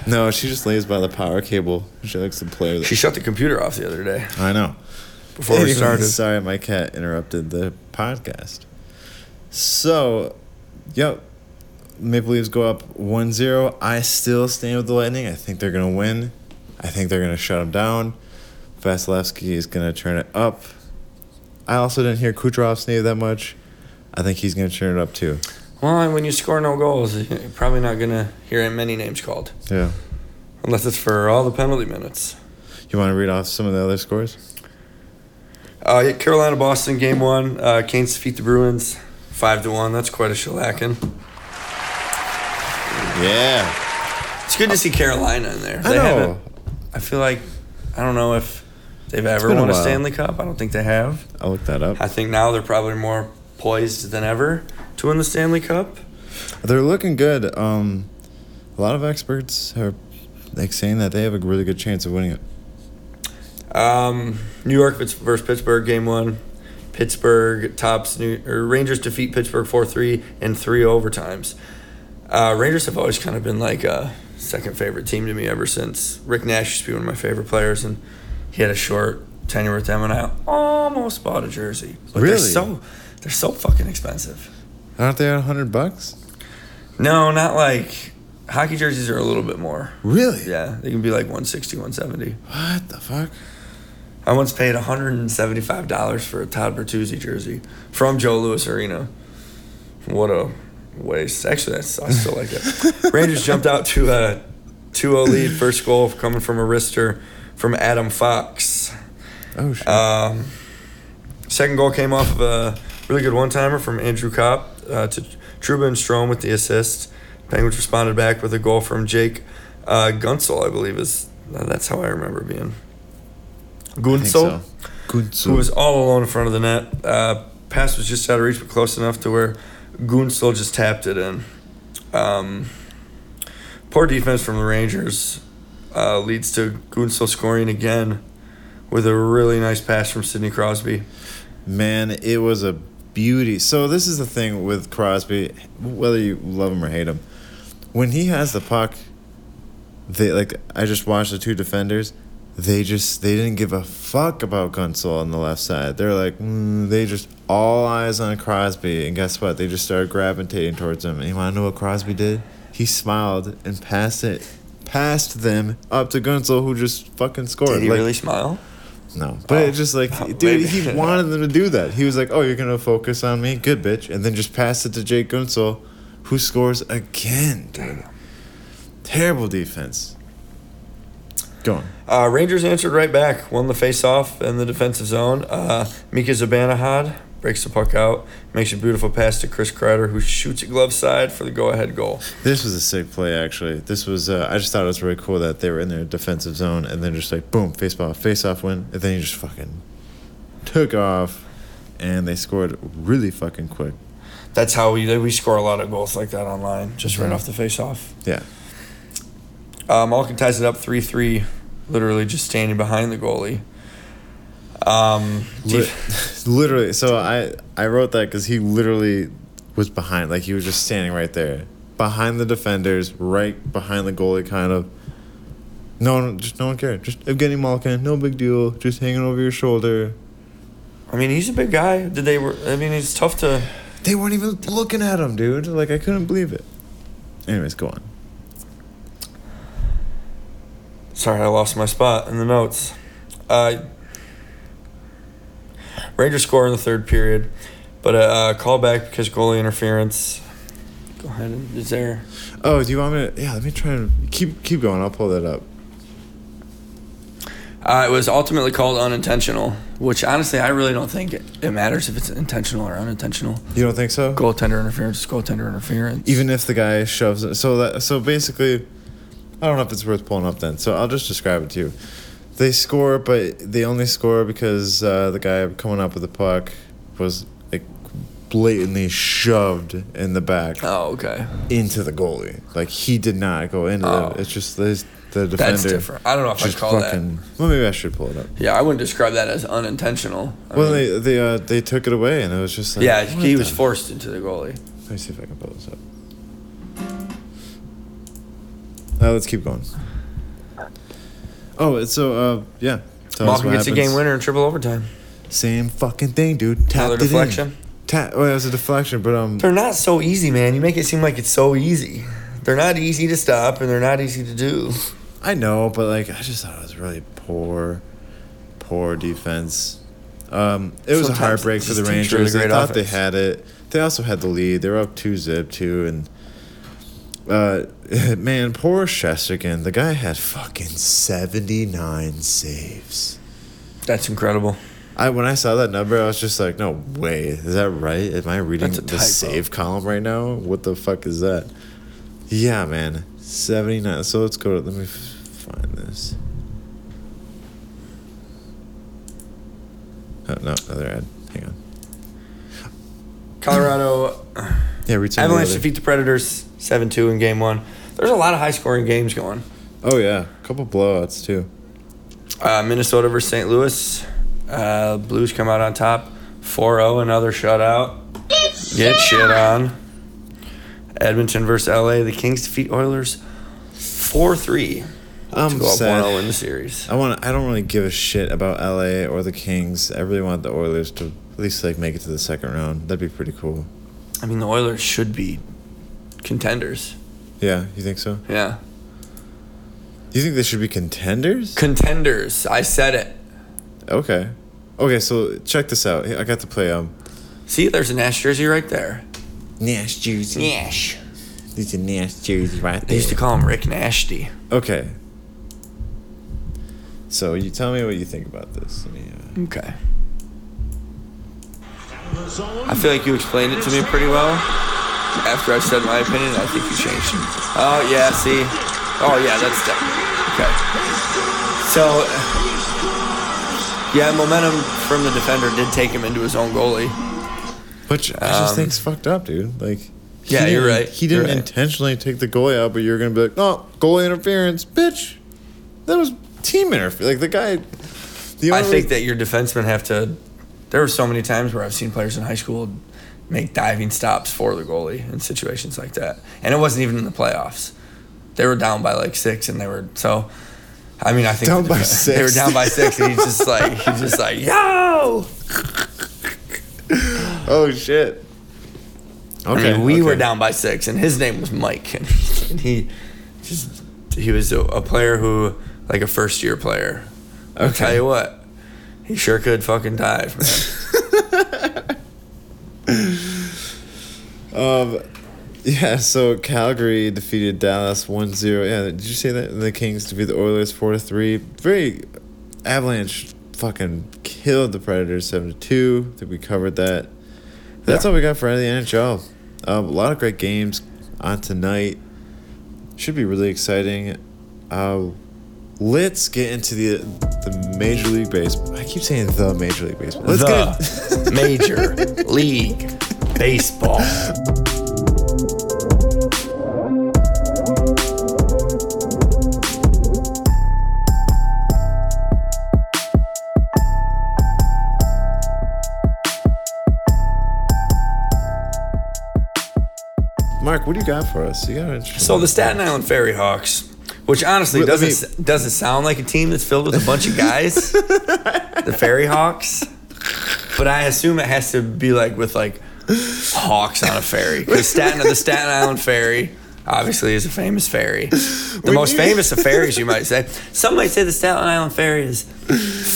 S2: No, she just lays by the power cable. She likes to play with it.
S1: She shut the computer off the other day
S2: I know.
S1: before we started.
S2: Sorry, my cat interrupted the podcast. So, yep. Maple Leafs go up 1 0. I still stand with the Lightning. I think they're going to win. I think they're going to shut them down. Vasilevsky is going to turn it up. I also didn't hear Kucherov's name that much. I think he's going to turn it up too.
S1: Well, when you score no goals, you're probably not gonna hear many names called,
S2: Yeah.
S1: unless it's for all the penalty minutes.
S2: You want to read off some of the other scores?
S1: Uh, yeah, Carolina Boston game one. Uh, Canes defeat the Bruins five to one. That's quite a shellacking.
S2: Yeah.
S1: It's good to see Carolina in there.
S2: I
S1: They
S2: know.
S1: I feel like I don't know if they've ever
S2: been a
S1: won a. Stanley Cup. I don't think they have.
S2: I'll look that up.
S1: I think now they're probably more poised than ever to win the Stanley Cup.
S2: They're looking good. Um, a lot of experts are like saying that they have a really good chance of winning it.
S1: Um, New York versus Pittsburgh game one. Pittsburgh tops New or Rangers defeat Pittsburgh four three in three overtimes. Uh, Rangers have always kind of been like a second favorite team to me ever since Rick Nash used to be one of my favorite players, and he had a short tenure with them, and I almost bought a jersey. But
S2: Really?
S1: They're so they're so fucking expensive.
S2: Aren't they at hundred bucks?
S1: No, not like Hockey jerseys are a little bit more.
S2: Really?
S1: Yeah, they can be like 160, 170.
S2: What the fuck?
S1: I once paid $175 for a Todd Bertuzzi jersey from Joe Louis Arena. What a waste. Actually, that's, I still like it. Rangers jumped out to a 2 0 lead. First goal coming from a wrister from Adam Fox.
S2: Oh shit.
S1: Um, second goal came off of a really good one timer from Andrew Copp uh, to Trouba and Strome with the assist. Penguins responded back with a goal from Jake uh, Guentzel, I believe is uh, that's how I remember being.
S2: I
S1: Guentzel,
S2: so. Guentzel.
S1: who was all alone in front of the net. Uh, pass was just out of reach, but close enough to where Guentzel just tapped it in. Um, poor defense from the Rangers uh, leads to Guentzel scoring again with a really nice pass from Sidney Crosby.
S2: Man, it was a beauty. So this is the thing with Crosby, whether you love him or hate him. When he has the puck, they like I just watched the two defenders. They just they didn't give a fuck about Guentzel on the left side. They're like mm, they just all eyes on Crosby, and guess what? They just started gravitating towards him. And you want to know what Crosby did? He smiled and passed it, passed them up to Guentzel, who just fucking scored.
S1: Did he
S2: Like,
S1: really smile?
S2: no, but
S1: Oh.
S2: it just like,
S1: Oh,
S2: dude,
S1: maybe.
S2: he wanted them to do that. He was like, "Oh, you're gonna focus on me, good bitch," and then just pass it to Jake Guentzel, who scores again, dude. Terrible defense. Go on.
S1: Uh, Rangers answered right back, won the face-off in the defensive zone. Uh, Mika Zibanejad breaks the puck out, makes a beautiful pass to Chris Kreider, who shoots it glove side for the go-ahead goal.
S2: This was a sick play, actually. This was, uh, I just thought it was really cool that they were in their defensive zone and then just like, boom, face off, face off win, and then he just fucking took off, and they scored really fucking quick.
S1: That's how we we score a lot of goals like that online, just right
S2: Mhm.
S1: off the face-off.
S2: Yeah.
S1: Uh, Malkin ties it up 3-3, literally just standing behind the goalie. Um,
S2: literally so i i wrote that because he literally was behind like he was just standing right there behind the defenders right behind the goalie kind of no one just no one cared just evgeny malkin no big deal just hanging over your shoulder
S1: I mean, he's a big guy. Did they? were- I mean, it's tough to.
S2: they weren't even looking at him dude like i couldn't believe it anyways go on
S1: Sorry, I lost my spot in the notes. Uh, Rangers score in the third period, but a uh, call back because goalie interference. Go ahead. and- Is there?
S2: oh do you want me to yeah let me try and keep keep going i'll pull that up
S1: Uh, it was ultimately called unintentional, which honestly I really don't think it, it matters if it's intentional or unintentional.
S2: you don't think so
S1: Goaltender interference is goaltender interference.
S2: even if the guy shoves it. So that so basically, I don't know if it's worth pulling up then. So I'll just describe it to you. They score, but they only score because uh, the guy coming up with the puck was like blatantly shoved in the back
S1: Oh, okay.
S2: into the goalie. Like he did not go into
S1: Oh.
S2: the. It's just this, the defender.
S1: That's different. I don't know if
S2: Just
S1: call
S2: fucking. Well, maybe I should pull it up.
S1: Yeah, I wouldn't describe that as unintentional. I
S2: Well,
S1: mean,
S2: they they uh, they took it away, and it was just like.
S1: yeah, he was
S2: the-
S1: forced into the goalie.
S2: Let me see if I can pull this up. Uh, let's keep going. Oh, so uh yeah. Tell us
S1: Malkin
S2: what
S1: gets a game winner in triple overtime.
S2: Same fucking thing, dude. Tapped
S1: Another
S2: in.
S1: deflection.
S2: Ta- oh, it was a deflection, but um,
S1: They're not so easy, man. You make it seem like it's so easy. They're not easy to stop and they're not easy to do.
S2: I know, but like I just thought it was really poor, poor defense. Um, it was a heartbreak for the
S1: just takes really
S2: Rangers. They thought they had it. They also had the lead. They were up two zip too, and uh, man, poor Shesterkin. The guy had fucking seventy nine saves.
S1: That's incredible.
S2: I when I saw that number, I was just like, no way, is that right? Am I reading the
S1: typo.
S2: save column right now? What the fuck is that? Yeah, man, seventy nine. So let's go. To, let me find this. Oh, no, another ad. Hang on.
S1: Colorado
S2: Yeah, read some the
S1: Avalanche defeat the Predators 7 2 in game one. There's a lot of high scoring games going.
S2: Oh yeah, a couple blowouts too.
S1: Uh, Minnesota versus St. Louis. Uh, Blues come out on top 4 0, another shutout. Get shit on. Edmonton versus LA. The Kings defeat Oilers 4 3
S2: I'm
S1: to go up 1
S2: sad.
S1: 0 in the series.
S2: I want. I don't really give a shit about LA or the Kings. I really want the Oilers to at least like make it to the second round. That'd be pretty cool.
S1: I mean, the Oilers should be contenders.
S2: Yeah, you think so?
S1: Yeah.
S2: You think they should be contenders?
S1: Contenders. I said it.
S2: Okay. Okay, so check this out. I got to play um
S1: See, there's a Nash jersey right there.
S2: Nash jersey.
S1: Nash.
S2: There's a Nash jersey right
S1: They used to call him Rick Nashty.
S2: Okay. So you tell me what you think about this. Let me, uh,
S1: Okay. I feel like you explained it to me pretty well. After I said my opinion, I think you changed. Oh yeah, see. Oh yeah, that's definitely okay. So yeah, momentum from the defender did take him into his own goalie.
S2: But I just
S1: Um,
S2: think it's fucked up, dude. Like,
S1: Yeah, you're right.
S2: He didn't
S1: right.
S2: intentionally take the goalie out, but you're gonna be like, "No, goalie interference, bitch." That was team interference. Like the guy. The
S1: I think that your defensemen have to. There were so many times where I've seen players in high school make diving stops for the goalie in situations like that, and it wasn't even in the playoffs. They were down by like six, and they were so. I mean, I think
S2: Down by
S1: def- They were down by six, and he's just like he's just like yo.
S2: Oh shit. Okay,
S1: I mean, we were down by six, and his name was Mike, and he just he was a, a player who like a first year player. I'll
S2: Okay.
S1: tell you what, he sure could fucking dive, man.
S2: Um, yeah. So Calgary defeated Dallas 1-0. Yeah, did you say that? The Kings defeated the Oilers four to three. Very Avalanche fucking killed the Predators seven to two. I think we covered that. That's
S1: Yeah.
S2: all we got for the NHL. Um, a lot of great games on tonight. Should be really exciting. Uh, let's get into the the Major League Baseball. I keep saying the Major League Baseball. Let's get
S1: the Major League Baseball.
S2: Mark, what do you got for us? You got.
S1: So the Staten Island Ferry Hawks, which honestly
S2: Wait, let
S1: doesn't doesn't sound like a team that's filled with a bunch of guys, the Ferry Hawks, but I assume it has to be like with like hawks on a ferry because Staten the Staten Island Ferry obviously is a famous ferry, the
S2: When
S1: most
S2: you-
S1: famous of ferries you might say. Some might say the Staten Island Ferry is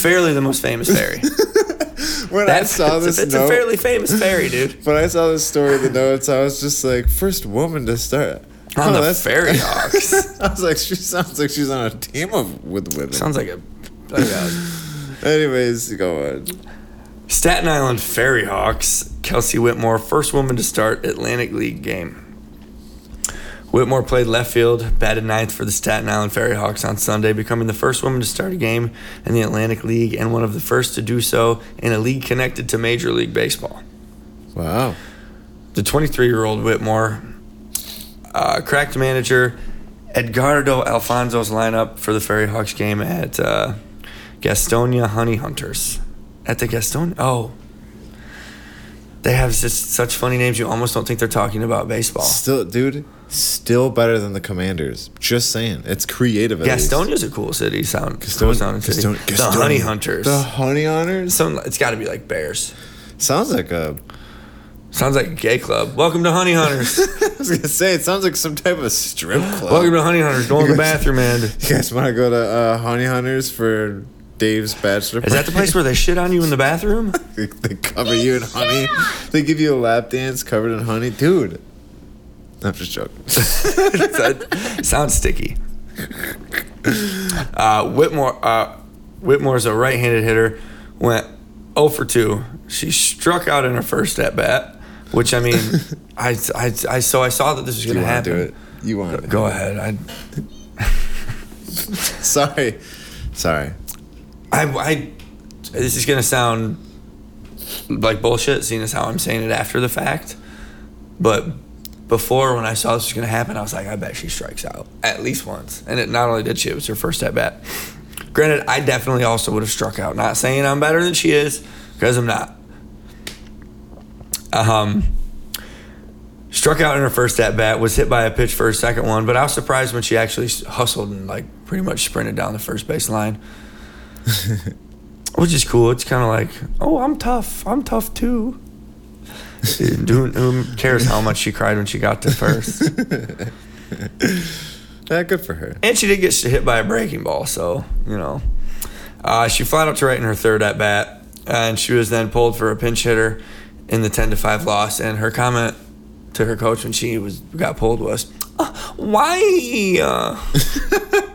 S1: fairly the most famous ferry.
S2: when I saw this
S1: a, it's
S2: note,
S1: a fairly famous ferry, dude.
S2: when I saw this story in the notes, I was just like, first woman to start
S1: On
S2: Oh,
S1: the
S2: that's-
S1: Ferry Hawks.
S2: I was like, she sounds like she's on a team of with women.
S1: Sounds like a, like a
S2: Anyways, go on.
S1: Staten Island Ferry Hawks, Kelsie Whitmore, first woman to start Atlantic League game. Whitmore played left field, batted ninth for the Staten Island Ferry Hawks on Sunday, becoming the first woman to start a game in the Atlantic League and one of the first to do so in a league connected to Major League Baseball.
S2: Wow.
S1: The 23 year old Whitmore uh, cracked manager Edgardo Alfonzo's lineup for the Ferry Hawks game at uh, Gastonia Honey Hunters. At the Gastonia? Oh. They have just such funny names, you almost don't think they're talking about baseball.
S2: Still, dude, still better than the Commanders. Just saying, it's creative. At.
S1: Gastonia's a cool city. Sound, cool
S2: Gaston-
S1: sounding city.
S2: Gaston-
S1: the Honey Hunters.
S2: The Honey Hunters.
S1: Some, it's got to be like Bears.
S2: Sounds like a.
S1: Sounds like a gay club. Welcome to Honey Hunters.
S2: I was gonna say it sounds like some type of strip club.
S1: Welcome to Honey Hunters. Go in the bathroom, man.
S2: You guys want to go to uh, Honey Hunters for Dave's bachelor?
S1: Is that the place where they shit on you in the bathroom?
S2: they, they cover you in honey? They give you a lap dance covered in honey, dude. I'm just joking.
S1: that sounds sticky. Uh, Whitmore, uh, Whitmore's a right-handed hitter. Went 0 for 2. She struck out in her first at bat, which I mean, I, I, I so I saw that this was going to
S2: to
S1: happen.
S2: do it? You want to
S1: Go ahead. I,
S2: Sorry, sorry.
S1: I, I, this is to sound like bullshit, seeing as how I'm saying it after the fact. But before, when I saw this was to happen, I was like, I bet she strikes out at least once. And it not only did she, it was her first at bat. Granted, I definitely also would have struck out. Not saying I'm better than she is, because I'm not. Um, struck out in her first at bat, was hit by a pitch for her second one, but I was surprised when she actually hustled and like pretty much sprinted down the first base line. Which is cool. It's kind of like, oh, I'm tough. I'm tough too. Who, who cares how much she cried when she got to first?
S2: Yeah, good for her.
S1: And she did get hit by a breaking ball, so, you know. Uh, she flat out to right in her third at bat, and she was then pulled for a pinch hitter in the 10 to 5 loss. And her comment to her coach when she was got pulled was, uh, Why? Uh?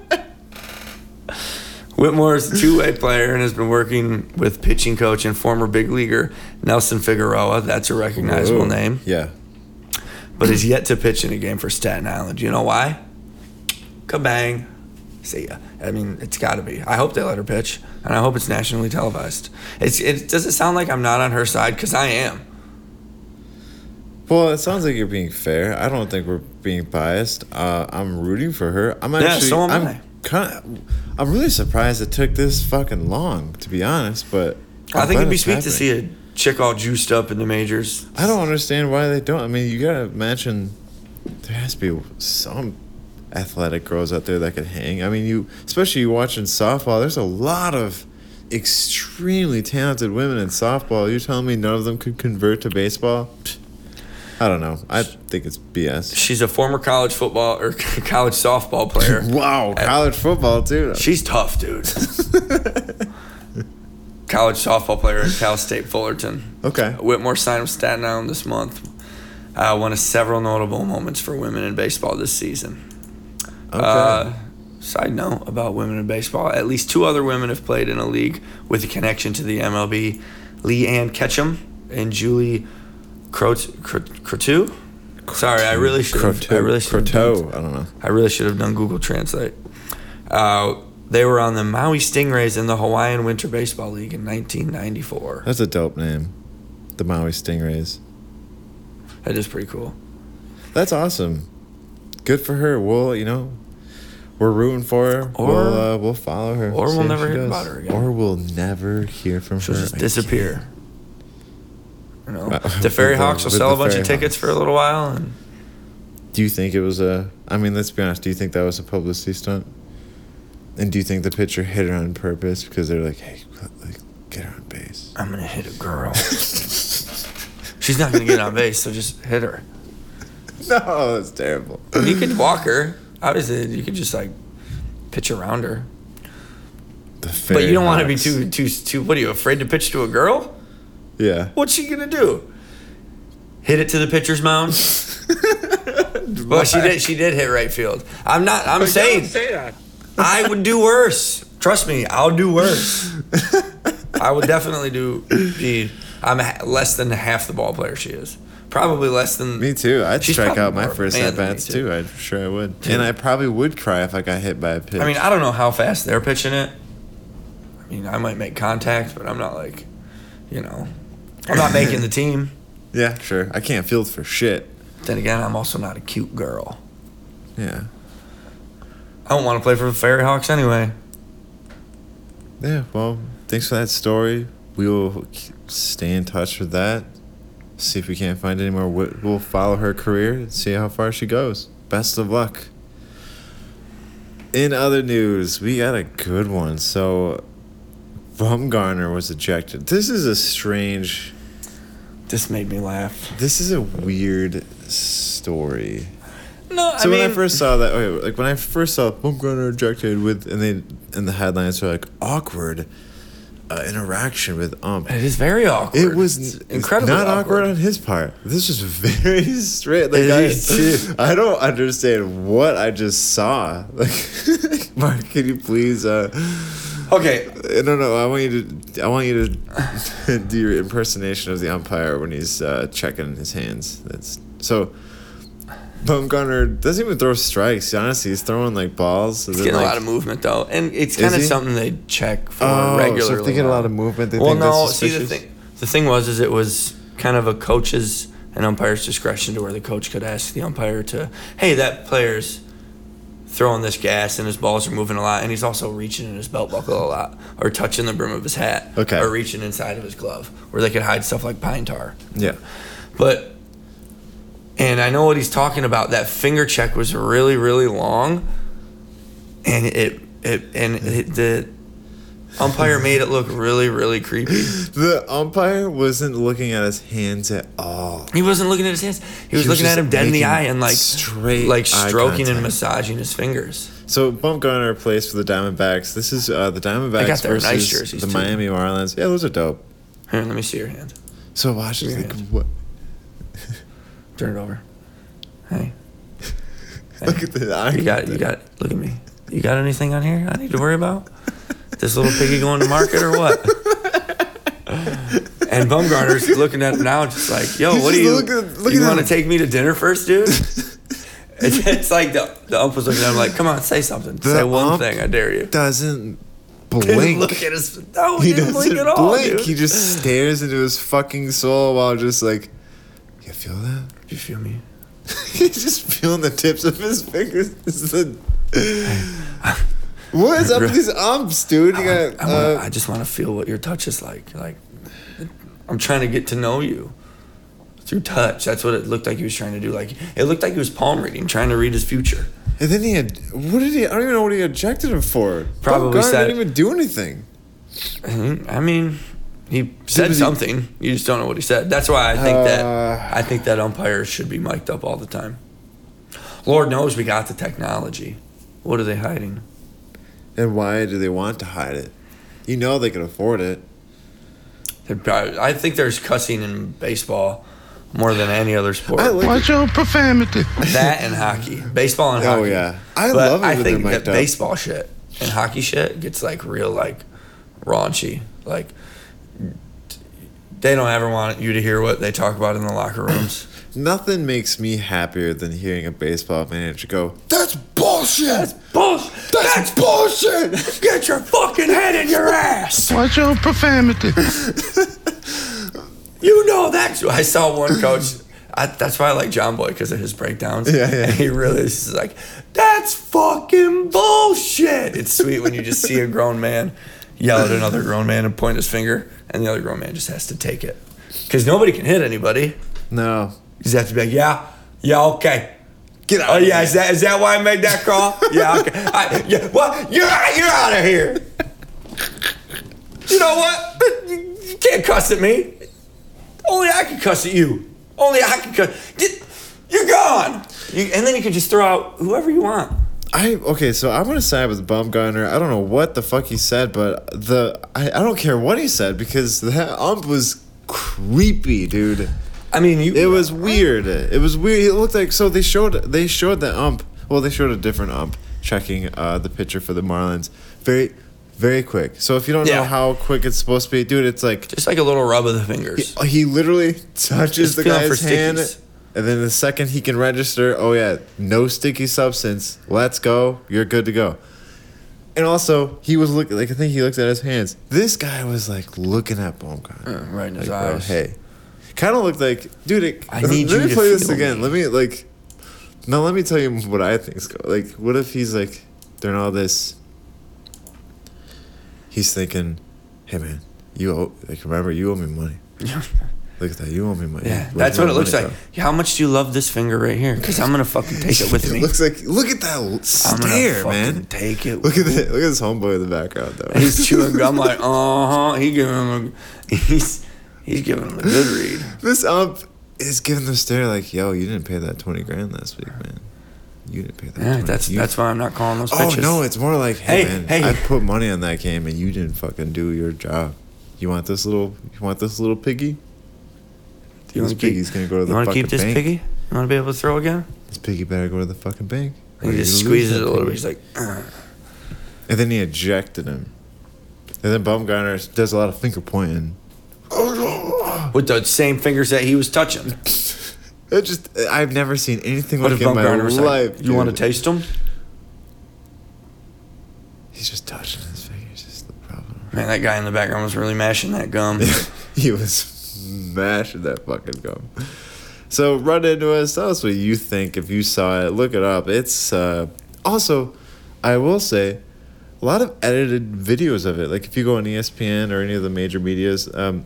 S1: Whitmore is a two way player and has been working with pitching coach and former big leaguer Nelson Figueroa. That's a recognizable
S2: Whoa.
S1: name,
S2: Yeah.
S1: but is yet to pitch in a game for Staten Island. You know why? Kabang. See ya. I mean, it's got to be. I hope they let her pitch, and I hope it's nationally televised. It's. It does it sound like I'm not on her side because I am.
S2: Well, it sounds like you're being fair. I don't think we're being biased. Uh, I'm rooting for her. I'm actually.
S1: Yeah, so am
S2: I'm
S1: I.
S2: kind of. I'm really surprised it took this fucking long, to be honest. But
S1: I think it'd be sweet to see a chick all juiced up in the majors.
S2: I don't understand why they don't. I mean, you gotta imagine there has to be some athletic girls out there that could hang. I mean, you especially you watching softball. There's a lot of extremely talented women in softball. You're telling me none of them could convert to baseball? Pfft. I don't know. I think it's BS.
S1: She's a former college football or college softball player.
S2: Wow, college football too.
S1: She's tough, dude. college softball player at Cal State Fullerton.
S2: Okay.
S1: Whitmore signed with Staten Island this month. Uh, one of several notable moments for women in baseball this season.
S2: Okay.
S1: Uh, side note about women in baseball: at least two other women have played in a league with a connection to the MLB. Lee Anne Ketcham and Julie Crot- Crot- Croteau. Sorry, I really should. have I really should. have done-
S2: Croteau. I don't know.
S1: I really should have done Google Translate. Uh, they were on the Maui Stingrays in the Hawaiian Winter Baseball League in 1994.
S2: That's a dope name. The Maui Stingrays.
S1: That is pretty cool.
S2: That's awesome. Good for her. We'll, you know, we're rooting for her.
S1: Or-
S2: we'll, uh, we'll follow her.
S1: or we'll never hear
S2: does.
S1: about her again.
S2: Or we'll never hear from
S1: She'll
S2: her.
S1: just
S2: again.
S1: disappear. You know,
S2: Uh,
S1: the
S2: Ferry the-
S1: Hawks will sell a bunch of tickets
S2: Hawks.
S1: for a little while, and
S2: Do you think it was a? I mean, let's be honest. Do you think that was a publicity stunt? And do you think the pitcher hit her on purpose because they're like, "Hey, like, get her on base"?
S1: I'm gonna hit a girl. She's not gonna get on base, so just hit her.
S2: no, that's terrible.
S1: You could walk her. Obviously, you could just like pitch around her.
S2: The
S1: But you don't want to be too too too. What are you afraid to pitch to a girl?
S2: Yeah.
S1: What's she gonna do? Hit it to the pitcher's mound? well, she did. She did hit right field. I'm not. I'm saying
S3: say that.
S1: I would do worse. Trust me, I'll do worse. I would definitely do. Be. I'm less than half the ball player she is. Probably less than.
S2: Me too. I'd strike out my
S1: more of a
S2: first at bats
S1: too.
S2: too. I'm sure I would. And I probably would cry if I got hit by a pitch.
S1: I mean, I don't know how fast they're pitching it. I mean, I might make contact, but I'm not like, you know, I'm not making the team.
S2: Yeah, sure. I can't field for shit.
S1: Then again, I'm also not a cute girl.
S2: Yeah.
S1: I don't want to play for the Ferry Hawks anyway.
S2: Yeah. Well, thanks for that story. We will stay in touch with that. See if we can't find any more. We'll we'll follow her career and see how far she goes. Best of luck. In other news, we got a good one. So, Bumgarner was ejected. This is a strange.
S1: This made me laugh.
S2: This is a weird story.
S1: No,
S2: So when I first saw that, okay, like when I first saw Bumgarner ejected with, and they and the headlines were like awkward uh, interaction with ump.
S1: it is very awkward.
S2: It was incredibly not awkward.
S1: awkward.
S2: on his part. This was very straight. Like I. I don't understand what I just saw. Like, Mark, can you please? Uh,
S1: Okay,
S2: no, no. I want you to. I want you to do your impersonation of the umpire when he's uh, checking his hands. That's so. Bumgarner doesn't even throw strikes. Honestly, he's throwing like balls.
S1: he's getting a lot of movement though, and it's kind of something they check for
S2: Oh,
S1: regularly.
S2: so if they get a lot of movement, they
S1: well,
S2: think
S1: no.
S2: that's
S1: See, the thing, the thing was, is it was kind of a coach's and umpire's discretion to where the coach could ask the umpire to, hey, that player's throwing this gas and his balls are moving a lot, and he's also reaching in his belt buckle a lot, or touching the brim of his hat,
S2: Okay.
S1: or reaching inside of his glove, where they could hide stuff like pine tar.
S2: Yeah.
S1: But and I know what he's talking about. That finger check was really, really long, and it it and it, the Umpire made it look really, really creepy.
S2: The umpire wasn't looking at his hands at all.
S1: He wasn't looking at his hands. He was
S2: He was
S1: looking at him dead in the eye and like
S2: straight
S1: like stroking and massaging his fingers.
S2: So Bumgarner plays for the Diamondbacks. This is uh, the Diamondbacks versus
S1: nice jerseys,
S2: the
S1: too.
S2: Miami Marlins. Yeah, those are dope.
S1: Here, let me see your hand.
S2: So watch.
S1: Your
S2: Like, what?
S1: Turn it over. Hey,
S2: Look at the eye.
S1: you got you got. Look at me. You got anything on here I need to worry about? This little piggy going to market or what? And Bumgarner's looking at him now, just like, yo,
S2: He's
S1: what do you?
S2: looking- look
S1: you want to take me to dinner first, dude? it's, it's like the the ump was looking at him like, come on, say something.
S2: The
S1: say one thing, I dare you.
S2: Doesn't blink.
S1: look at his. No, he,
S2: he
S1: didn't
S2: doesn't
S1: blink at all,
S2: blink.
S1: dude.
S2: He just stares into his fucking soul while just like, you feel that?
S1: you feel me?
S2: He's just feeling the tips of his fingers. This is the- what is up with these umps, dude? You got.
S1: I, wanna,
S2: Uh,
S1: I just want to feel what your touch is like. Like, I'm trying to get to know you through touch. That's what it looked like he was trying to do. Like, it looked like he was palm reading, trying to read his future.
S2: and then he had. What did he? I don't even know what he ejected him for.
S1: Probably said-
S2: didn't even do anything.
S1: Mhm. I mean, he said
S2: was he-
S1: something. You just don't know what he said. That's why I think
S2: Uh.
S1: that I think that umpire should be mic'd up all the time. Lord knows we got the technology. What are they hiding?
S2: And why do they want to hide it? You know they can afford it.
S1: Probably- I think there's cussing in baseball more than any other sport.
S2: I like
S3: Watch your profanity.
S1: that and hockey, baseball and
S2: Oh,
S1: hockey.
S2: yeah. I
S1: But
S2: love it
S1: I
S2: when
S1: think that
S2: mic'd up.
S1: baseball shit and hockey shit gets like real like raunchy. Like they don't ever want you to hear what they talk about in the locker rooms.
S2: Nothing makes me happier than hearing a baseball manager go, "That's bullshit.
S1: That's bullshit.
S2: That's bullshit."
S1: Get your fucking head in your ass.
S3: Watch your profanity.
S1: You know that's. I saw one coach. I, that's why I like John Boy because of his breakdowns.
S2: Yeah, yeah.
S1: And he really is just like, that's fucking bullshit. It's sweet when you just see a grown man yell at another grown man and point his finger, and the other grown man just has to take it. Because nobody can hit anybody.
S2: No,
S1: You just have to be like, yeah, yeah, okay.
S2: get out.
S1: Oh yeah, is that is that why I made that call? yeah, okay. I, yeah, well, you're you're out of here. You know what? You you can't cuss at me. Only I can cuss at you. Only I can cuss. Get, you're gone. You, and then you can just throw out whoever you want.
S2: I okay, so I'm gonna side with Bumgarner. I don't know what the fuck he said, but the I, I don't care what he said because that ump was creepy, dude.
S1: I mean, you.
S2: It was weird. It was weird. It looked like so they showed they showed the ump. Well, they showed a different ump checking uh, the pitcher for the Marlins. Very, very quick. So if you don't know how quick it's supposed to be, dude, it's like
S1: just like a little rub of the fingers.
S2: he literally touches
S1: Just
S2: the guy's hand, and then the second he can register, oh yeah, no sticky substance. Let's go. You're good to go. And also, he was looking like I think he looked at his hands. This guy was like looking at Bumgarner.
S1: Uh, right in his
S2: Like, bro,
S1: eyes.
S2: hey, kind of looked like, dude. It,
S1: I need
S2: let
S1: you
S2: me
S1: to
S2: play this again.
S1: me.
S2: Let me like. Now let me tell you what I think's going. Like, what if he's like during all this? He's thinking, "Hey man, you owe like remember you owe me money. Look at that, you owe me money.
S1: Yeah,
S2: Where's
S1: that's what it looks like. Yeah, How much do you love this finger right here? Because I'm gonna fucking take it with
S2: It
S1: me.
S2: looks like look at that
S1: I'm
S2: stare, man.
S1: Take it.
S2: Look at that. Look at this homeboy in the background though.
S1: He's chewing gum like, uh huh. He giving him a, he's he's giving him a good read.
S2: this ump is giving the stare like, yo, you didn't pay that twenty grand last week, man. You didn't pay that.
S1: Yeah,
S2: 20.
S1: that's
S2: You-
S1: that's why I'm not calling those
S2: Oh
S1: pitches.
S2: no, it's more like, hey,
S1: Hey,
S2: man,
S1: hey.
S2: I put money on that game and you didn't fucking do your job. You want this little? You want this little piggy?
S1: You
S2: this
S1: want to keep?
S2: gonna go to the
S1: You want to keep this
S2: bank.
S1: piggy? You want to be able to throw again?
S2: This piggy better go to the fucking bank.
S1: He just squeezes it a little bit. He's like, uh.
S2: and then he ejected him. And then Bumgarner does a lot of finger pointing.
S1: With the same fingers that he was touching.
S2: It just I've never seen anything
S1: What
S2: like in my life.
S1: "You want to taste them?"
S2: He's just touching his fingers. Is the problem.
S1: Man, that guy in the background was really mashing that gum.
S2: he was mashing that fucking gum. So run into us. Tell us what you think if you saw it. Look it up. It's uh, also, I will say, a lot of edited videos of it. Like if you go on ESPN or any of the major medias, um,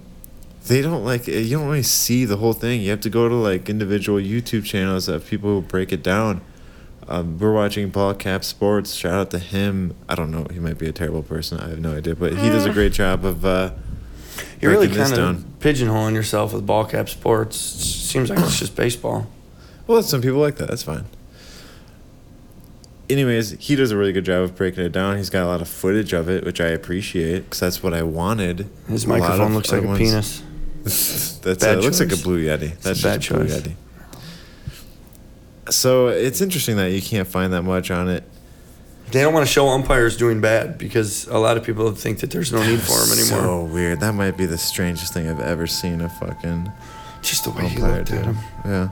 S2: they don't like you don't really see the whole thing. You have to go to like individual YouTube channels have people who break it down. Um, we're watching Ball Cap Sports. Shout out to him. I don't know. He might be a terrible person. I have no idea, but he does a great job of. Uh,
S1: You're really kind of pigeonholing yourself with ball cap sports. It Seems like it's just baseball.
S2: Well, some people like that. That's fine. Anyways, he does a really good job of breaking it down. He's got a lot of footage of it, which I appreciate because that's what I wanted.
S1: His microphone
S2: of
S1: looks like a
S2: ones-
S1: penis.
S2: That's
S1: Bad
S2: uh, looks like a blue yeti. That's
S1: a bad
S2: just a blue
S1: choice.
S2: yeti. So it's interesting that you can't find that much on it.
S1: They don't want to show umpires doing bad because a lot of people think that there's no need for them anymore.
S2: So weird. That might be the strangest thing I've ever seen a fucking
S1: just the way he
S2: umpire
S1: looked at him.
S2: Yeah.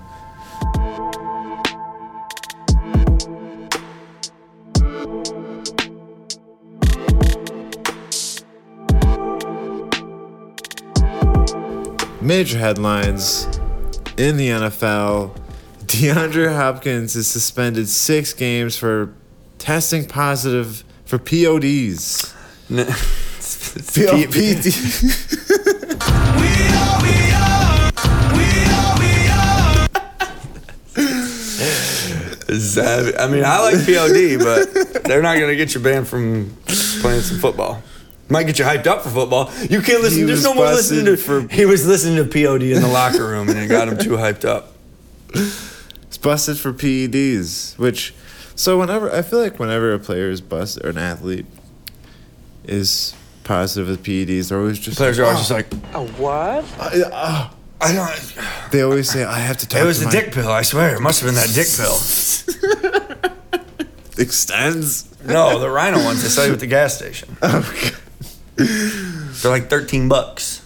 S2: Major headlines in the NFL. DeAndre Hopkins is suspended six games for testing positive for PODs.
S1: N- it's- it's I mean, I like POD, but they're not going to get you banned from playing some football. Might get you hyped up for football. You can't listen.
S2: He
S1: There's
S2: was
S1: no more listening to.
S2: busted for-
S1: he was listening to POD in the locker room, and it got him too hyped up.
S2: It's busted for PEDs, which so whenever I feel like whenever a player is busted or an athlete is positive with PEDs, they're always just
S1: Players are always just like,
S2: I, uh,
S1: I don't.
S2: they always say I have to talk.
S1: It was
S2: to
S1: the
S2: my
S1: dick pill. I swear, it must have been that dick pill.
S2: extends.
S1: No, the Rhino ones they sell you at the gas station. They're like thirteen bucks.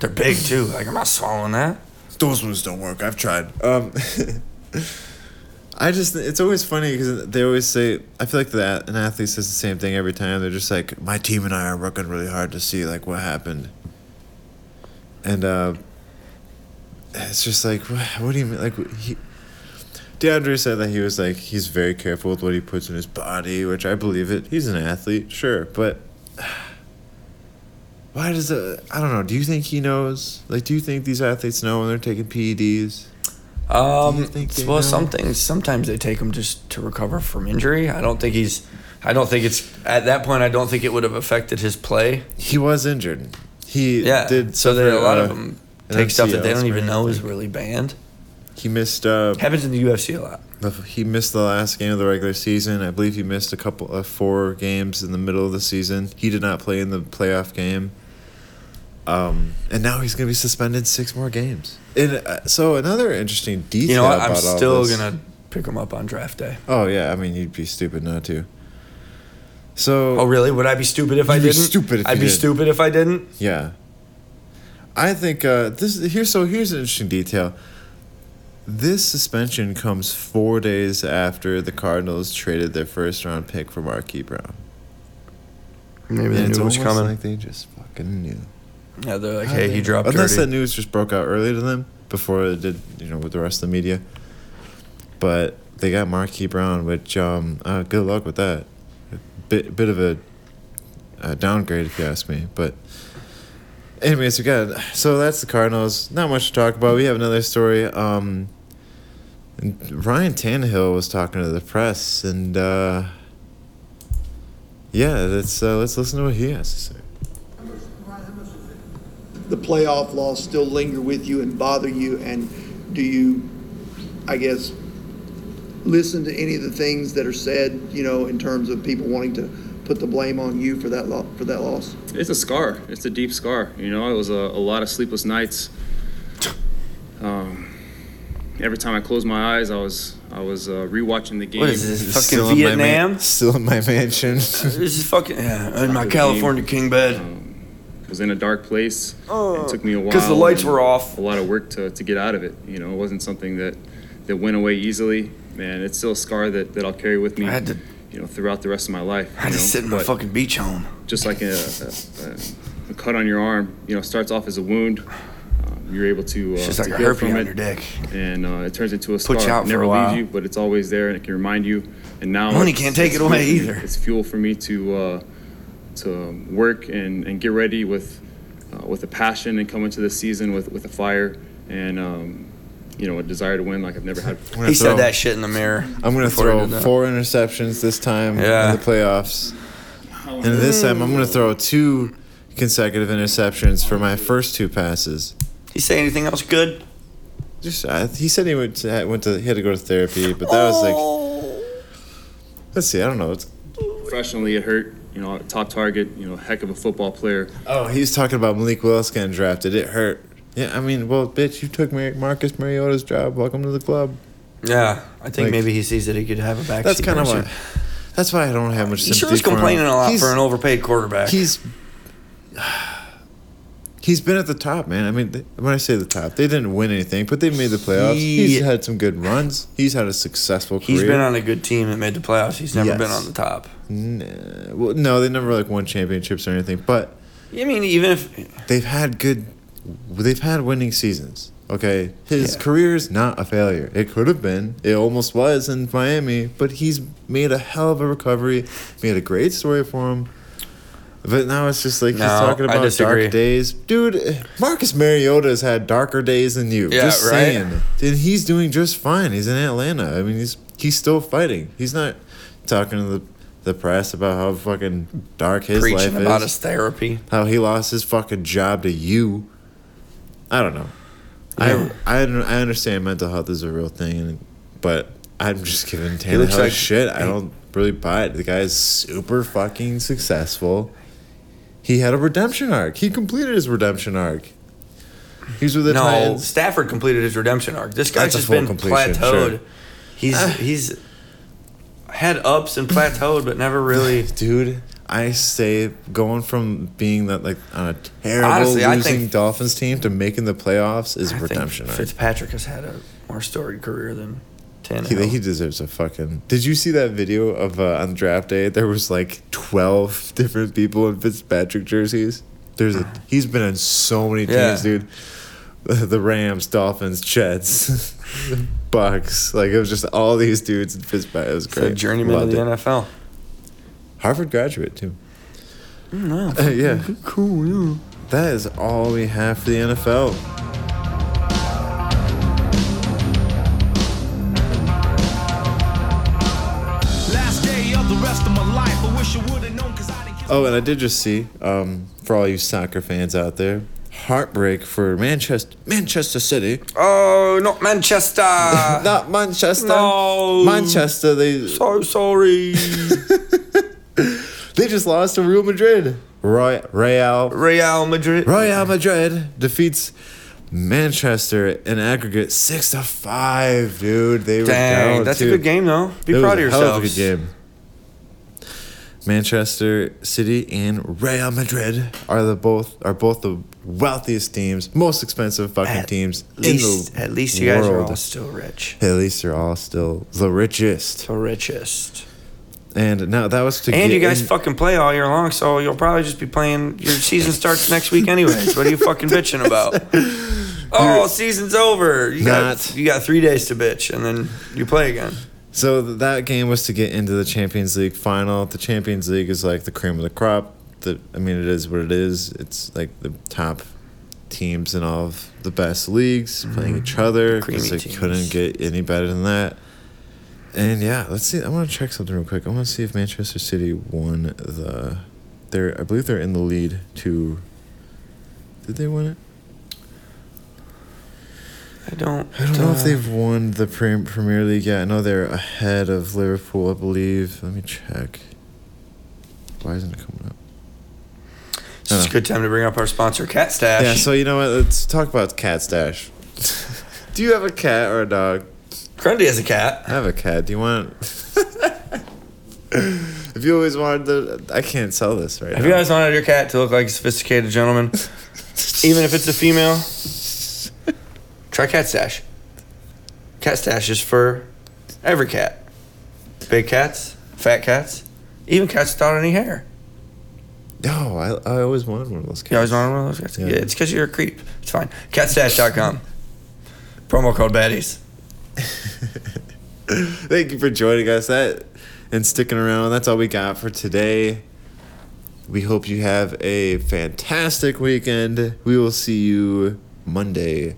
S1: They're big too. Like I'm not swallowing that.
S2: Those ones don't work. I've tried. Um, I just it's always funny because they always say I feel like that an athlete says the same thing every time. They're just like my team and I are working really hard to see like what happened, and uh, it's just like what, what do you mean like he. DeAndre said that he was like he's very careful with what he puts in his body, which I believe it. He's an athlete, sure, but why does it? I don't know. Do you think he knows? Like, do you think these athletes know when they're taking PEDs?
S1: Um,
S2: Do you think they
S1: well,
S2: know?
S1: some things sometimes they take him just to recover from injury. I don't think he's. I don't think it's at that point. I don't think it would have affected his play.
S2: He was injured. He
S1: Yeah,
S2: did.
S1: so there, a lot
S2: uh,
S1: of them take stuff that they don't even know is really banned.
S2: He missed. Uh,
S1: Happens in the UFC a lot.
S2: he missed the last game of the regular season. I believe he missed a couple of four games in the middle of the season. He did not play in the playoff game. Um, and now he's gonna be suspended six more games. And uh, so another interesting detail
S1: You know what? I'm still gonna pick him up on draft day.
S2: Oh yeah, I mean you'd be stupid not to. So
S1: Oh really? Would I be stupid if I
S2: You'd be
S1: didn't?
S2: stupid if
S1: I'd
S2: you
S1: be
S2: didn't.
S1: stupid if I didn't.
S2: Yeah. I think uh, this here. So here's an interesting detail. This suspension comes four days after the Cardinals traded their first round pick for Marquise Brown.
S1: Maybe
S2: And
S1: they
S2: it's
S1: knew it was
S2: almost
S1: coming.
S2: like they just fucking knew.
S1: Yeah, they're like, hey, he dropped
S2: Unless
S1: dirty.
S2: that news just broke out earlier to them before it did, you know, with the rest of the media. But they got Marquise Brown, which um, uh, good luck with that. A bit bit of a, a downgrade, if you ask me. But anyways, we got so that's the Cardinals. Not much to talk about. We have another story. Um, Ryan Tannehill was talking to the press, and uh, yeah, let's uh, let's listen to what he has to say.
S5: The playoff loss still linger with you and bother you? And do you, I guess, listen to any of the things that are said, you know, in terms of people wanting to put the blame on you for that lo- for that loss?
S6: It's a scar. It's a deep scar. You know, it was a, a lot of sleepless nights. Um, every time I closed my eyes, I was I was uh, rewatching the game.
S1: What is this? Fucking
S2: Still in my
S1: Vietnam?
S2: man- still in my mansion.
S1: This is fucking yeah, in my California king bed.
S6: Was in a dark place. it took me a while.
S1: Because the lights
S6: and
S1: were off.
S6: A lot of work to, to get out of it. You know, it wasn't something that, that went away easily. Man, it's still a scar that, that I'll carry with me.
S1: I had to-
S6: you know, throughout the rest of my life.
S1: I had
S6: you
S1: to
S6: know,
S1: sit in my
S6: but
S1: fucking beach home.
S6: just like a, a, a, cut on your arm, you know, starts off as a wound. Um, you're able to, uh,
S1: It's just like a herpes
S6: from
S1: on
S6: it,
S1: your dick.
S6: and uh, it turns into a
S1: Put
S6: scar.
S1: you out
S6: It never
S1: for a while.
S6: leaves you, but it's always there, and it can remind you. And now
S1: Money can't take it away
S6: fuel-
S1: either.
S6: It's fuel for me to uh, to work and, and get ready with uh, with a passion and come into the season with with a fire and um, you know, a desire to win like I've never had.
S2: I'm
S1: He
S2: throw-
S1: said that shit in the mirror.
S2: I'm gonna throw four interceptions this time
S1: Yeah.
S2: in the playoffs, and this time I'm gonna throw two consecutive interceptions for my first two passes.
S1: He say anything else good?
S2: Just uh, he said he went to, went to he had to go to therapy, but that was like
S1: Oh.
S2: let's see, I don't know. It's,
S6: Professionally, it hurt. You know, top target. You know, heck of a football player.
S2: oh, he's talking about Malik Willis getting drafted. It hurt. Yeah, I mean, well, bitch, you took Mar- Marcus Mariota's job. Welcome to the club.
S1: Yeah, I think
S2: Like-
S1: maybe he sees that he could have a back.
S2: That's kind of what. That's why I don't have much
S1: He
S2: sympathy
S1: sure is
S2: for him.
S1: complaining a lot
S2: He's-
S1: for an overpaid quarterback.
S2: He's he's been at the top, man. I mean, th- when I say the top, they didn't win anything, but they made the playoffs. He's had some good runs. He's had a successful career.
S1: He's been on a good team that made the playoffs. He's never been on the top.
S2: Nah, well, no, they never like won championships or anything, but
S1: I mean, even if
S2: they've had good. They've had winning seasons. Okay, his
S1: Yeah.
S2: is not a failure. It could have been. It almost was in Miami, but he's made a hell of a recovery. Made a great story for him. But now it's just like he's
S1: No,
S2: talking
S1: I
S2: about
S1: disagree.
S2: dark days, dude. Marcus Mariota has had darker days than you.
S1: Yeah,
S2: just
S1: right?
S2: saying. And he's doing just fine. He's in Atlanta. I mean, he's he's still fighting. He's not talking to the the press about how fucking dark his life
S1: preaching
S2: is
S1: about his therapy,
S2: how he lost his fucking job to you. I don't know.
S1: Yeah.
S2: I, I I understand mental health is a real thing, and, but I'm just giving Tannehill
S1: looks like-
S2: shit. I don't really buy it. The guy's super fucking successful. He had a redemption arc. He completed his redemption arc. He's with the
S1: no,
S2: Titans.
S1: Stafford completed his redemption arc. This guy's
S2: That's
S1: just been plateaued.
S2: sure.
S1: He's
S2: Ah.
S1: he's had ups and plateaued, but never really.
S2: Dude, I say going from being that like on a terrible
S1: Honestly,
S2: losing
S1: think-
S2: Dolphins team to making the playoffs is
S1: I
S2: a
S1: think
S2: redemption arc.
S1: Fitzpatrick has had a more storied career than Tannehill.
S2: he deserves a fucking. Did you see that video of uh, on draft day? There was like twelve different people in Fitzpatrick jerseys. There's a. He's been on so many teams,
S1: Yeah.
S2: dude. The, Rams, Dolphins, Jets, Bucks. Like it was just all these dudes in Fitzpatrick. It was
S1: a
S2: great.
S1: journeyman of the
S2: it.
S1: NFL.
S2: Harvard graduate too.
S1: No,
S2: Uh, yeah,
S1: cool. Yeah.
S2: that is all we have for the NFL. Oh, and I did just see, um, for all you soccer fans out there, heartbreak for Manchester, Manchester City.
S1: Oh, not Manchester.
S2: Not Manchester.
S1: No.
S2: Manchester. They
S1: so sorry.
S2: they just lost to Real Madrid. Roy, Real
S1: Real Madrid.
S2: Real Madrid defeats Manchester in aggregate six to five. Dude, they were
S1: Dang,
S2: down
S1: that's a good game though. Be
S2: It was
S1: proud of
S2: a hell of a good game. Manchester City and Real Madrid are the both are both the wealthiest teams, most expensive fucking
S1: At
S2: teams
S1: least,
S2: in the
S1: at least you guys are
S2: world.
S1: all still rich.
S2: At least they're all still the richest.
S1: The richest.
S2: And now that was to
S1: And you guys
S2: in-
S1: fucking play all year long, so you'll probably just be playing. Your season starts next week, anyways. What are you fucking bitching about? Oh, season's over. You got
S2: Not-
S1: you got three days to bitch, and then you play again.
S2: So that game was to get into the Champions League final. The Champions League is like the cream of the crop. The I mean, it is what it is. It's like the top teams in all of the best leagues playing each other
S1: Mm-hmm.
S2: because they
S1: teams.
S2: couldn't get any better than that. And yeah, let's see. I want to check something real quick. I want to see if Manchester City won the. They're I believe they're in the lead to. Did they win it?
S1: I don't.
S2: I don't know if
S1: uh,
S2: they've won the Prem- Premier League yet. I know they're ahead of Liverpool, I believe. Let me check. Why isn't it coming up?
S1: It's a good time to bring up our sponsor, Cat Stash.
S2: Yeah, so you know what? Let's talk about Cat Stash. Do you have a cat or a dog?
S1: Grundy has a cat.
S2: I have a cat. Do you want? if you always wanted to, I can't sell this right
S1: Have
S2: now.
S1: you guys wanted your cat to look like a sophisticated gentleman, even if it's a female? Try Cat Stash. Cat Stash is for every cat. Big cats, fat cats, even cats without any hair.
S2: No, I, I always wanted one of those cats.
S1: You always wanted one of those cats?
S2: Yeah.
S1: Yeah, it's because you're a creep. It's fine. Catstash.com. Promo code baddies.
S2: Thank you for joining us that and sticking around. That's all we got for today. We hope you have a fantastic weekend. We will see you Monday.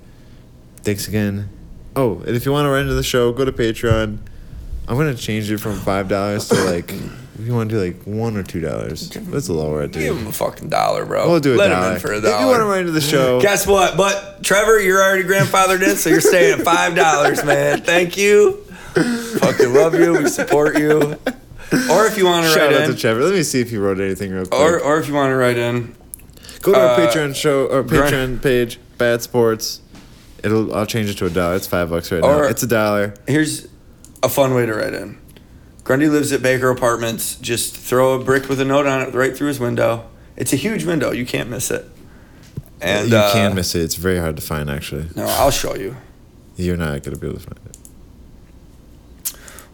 S2: Thanks again. Oh, and if you want to write into the show, go to Patreon. I'm gonna change it from five dollars to like if you want to do like one or two dollars. Let's lower it,
S1: Give him a fucking dollar, bro.
S2: We'll do a
S1: Let
S2: dollar.
S1: him in for a dollar.
S2: If you want to write into the show,
S1: Guess what? But Trevor, you're already grandfathered in, so you're staying at five dollars, man. Thank you. Fucking love you. We support you. Or if you want to write in
S2: shout
S1: write
S2: out to Trevor. Let me see if he wrote anything real quick.
S1: or or if you want to write in,
S2: Go to our
S1: Uh,
S2: Patreon show or Patreon page, Bad Sports. It'll I'll change it to a dollar. It's five bucks right now.
S1: Or-
S2: It's a dollar.
S1: here's a fun way to write in. Grundy lives at Baker Apartments. Just throw a brick with a note on it right through his window. It's a huge window. You can't miss it. And
S2: you
S1: uh,
S2: can miss it. It's very hard to find actually.
S1: No, I'll show you.
S2: You're not gonna be able to find it.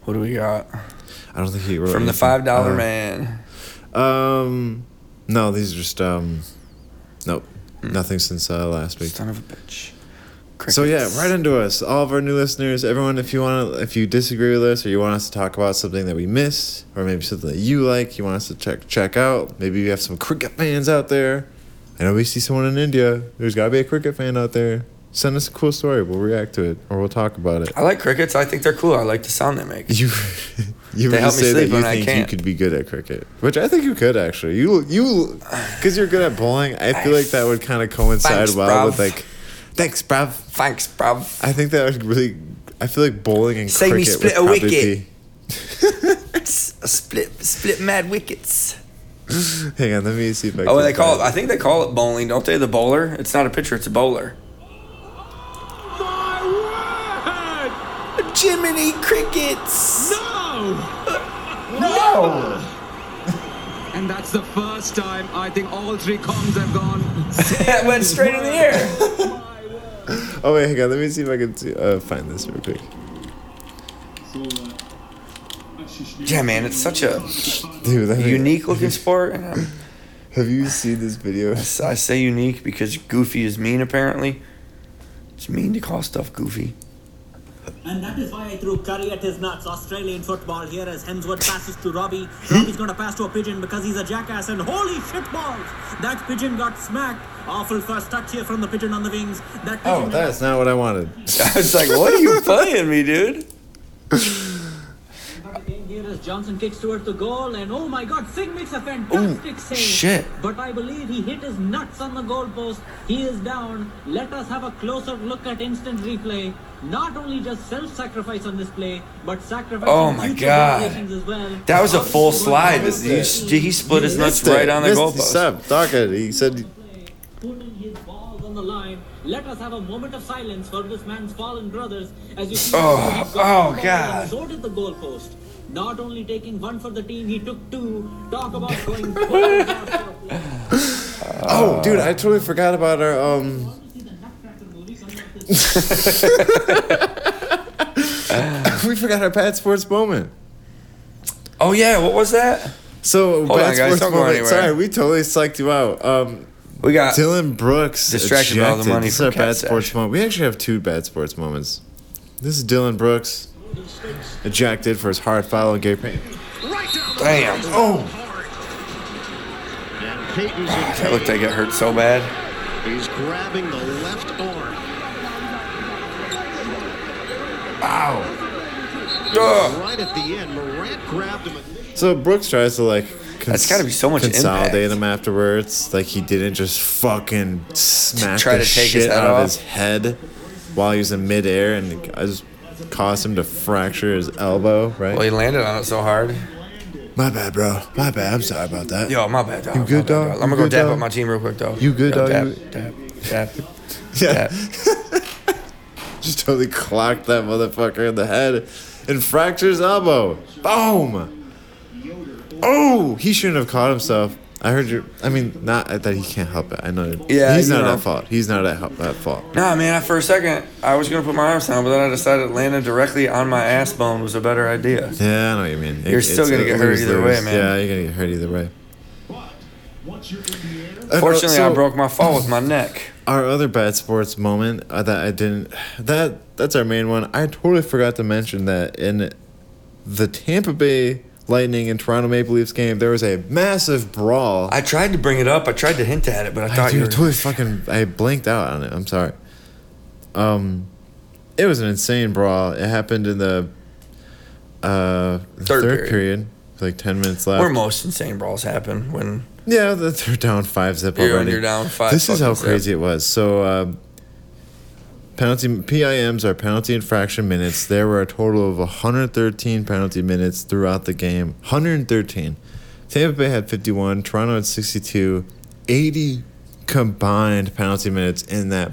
S1: What do we got
S2: I don't think he wrote
S1: from the
S2: anything.
S1: five dollar
S2: Uh,
S1: man?
S2: Um, no, these are just um, nope,
S1: Hmm.
S2: nothing since uh, last week.
S1: Son of a bitch.
S2: So yeah,
S1: Crickets.
S2: right into us, all of our new listeners, everyone. If you want to, if you disagree with us, or you want us to talk about something that we missed, or maybe something that you like, you want us to check check out. Maybe you have some cricket fans out there. I know we see someone in India. There's got to be a cricket fan out there. Send us a cool story. We'll react to it, or we'll talk about it.
S1: I like crickets. I think they're cool. I like the sound they make.
S2: You, you
S1: They help me
S2: say that
S1: sleep
S2: you
S1: when I
S2: think you could be good at cricket, which I think you could actually. You you, because you're good at bowling. I feel like that would kind of coincide well with like, thanks, bruv.
S1: Thanks, bruv.
S2: I think that would really. I feel like bowling and
S1: Say me
S2: cricket
S1: split
S2: would
S1: a wicket. split, split mad wickets.
S2: Hang on, let me see if I.
S1: Oh,
S2: can
S1: they call it. I think they call it bowling, don't they? The bowler. It's not a pitcher. It's a bowler. My word! Jiminy crickets. No. no. no.
S7: And that's the first time I think all three comms have gone.
S1: it went straight in the air.
S2: Oh wait, hang on. Let me see if I can see, uh, find this real quick.
S1: Yeah, man, it's such a
S2: Dude, that
S1: unique looking sport.
S2: Have you seen this video?
S1: I say unique because goofy is mean. Apparently, it's mean to call stuff goofy.
S8: And that is why I threw curry at his nuts. Australian football here as Hemsworth passes to Robbie. Robbie's gonna pass to a pigeon because he's a jackass and holy shit balls! That pigeon got smacked. Awful first touch here from the pigeon on the wings. That oh, pigeon
S2: Oh, that's not what I wanted.
S1: I was like, "What are you playing me, dude?"
S8: Again, here as Johnson kicks towards the goal, and oh my god, Singh makes a fantastic save.
S1: shit.
S8: But I believe he hit his nuts on the goalpost. He is down. Let us have a closer look at instant replay. Not only just self-sacrifice on this play, but sacrifice
S1: Oh my
S8: future
S1: God.
S8: generations as well.
S1: That was a full slide. He, he split his nuts
S2: it.
S1: right on the
S2: Missed-
S1: goalpost.
S2: Stop talking. He said
S8: putting his balls on the line. Let us have a moment of silence for this man's fallen brothers as you see
S1: Oh, oh, God.
S8: did the goalpost. Not only taking one for the team, he took two. Talk about going.
S2: Oh, dude, I totally forgot about our um. we forgot our bad sports moment.
S1: Oh yeah, what was that?
S2: So
S1: Hold
S2: bad
S1: on, guys,
S2: sports moment. Sorry, we totally psyched you out. Um,
S1: We got
S2: Dillon Brooks
S1: Distracted by all the
S2: ejected.
S1: money
S2: This is our bad
S1: Cat
S2: sports moment. We actually have two bad sports moments. This is Dillon Brooks ejected for his hard foul on Gary Payton.
S1: damn.
S2: Oh,
S9: And Payton's
S1: That looked like it hurt so bad.
S9: He's grabbing the left arm.
S1: Ugh.
S9: Right at the end, Morant grabbed him.
S2: so Brooks tries to like.
S1: That's gotta be so much
S2: consolidate
S1: impact.
S2: him afterwards. Like he didn't just fucking smack
S1: Try
S2: the
S1: to take
S2: shit out of his head while he was in midair, and just caused him to fracture his elbow. Right.
S1: Well, he landed on it so hard.
S2: My bad, bro. My bad. I'm sorry about that.
S1: Yo, my bad, dog.
S2: You good, dog?
S1: I'm gonna go
S2: dog?
S1: up my team real quick, though.
S2: You good,
S1: Yo,
S2: dog?
S1: Dap,
S2: You-
S1: dap, dap,
S2: Yeah.
S1: dap.
S2: Just totally clocked that motherfucker in the head and fractured his elbow. Boom. Oh, he shouldn't have caught himself. I heard you. I mean, not that he can't help it. I know.
S1: Yeah,
S2: he's not
S1: know.
S2: at fault. He's not at, at fault.
S1: Nah, man. For a second, I was gonna put my arms down, but then I decided landing directly on my ass bone was a better idea.
S2: Yeah, I know what you mean.
S1: You're still gonna get hurt either way, man.
S2: Yeah, you're gonna get hurt either way. Uh,
S1: Fortunately,
S2: so
S1: I broke my fall with my neck.
S2: Our other bad sports moment uh, that I didn't. That that's our main one. I totally forgot to mention that in the Tampa Bay Lightning and Toronto Maple Leafs game, there was a massive brawl.
S1: I tried to bring it up. I tried to hint at it, but I
S2: I
S1: thought
S2: dude,
S1: you were.
S2: totally fucking I blinked out on it. I'm sorry. Um It was an insane brawl. It happened in the uh, the
S1: Third
S2: third,
S1: period.
S2: period. like ten minutes left.
S1: Where most insane brawls happen when
S2: Yeah, they're down five zip already.
S1: you're down five
S2: This is how
S1: fucking zip.
S2: crazy it was. So um, penalty PIMs are penalty infraction minutes. There were a total of 113 penalty minutes throughout the game. 113. Tampa Bay had 51. Toronto had 62. 80 combined penalty minutes in that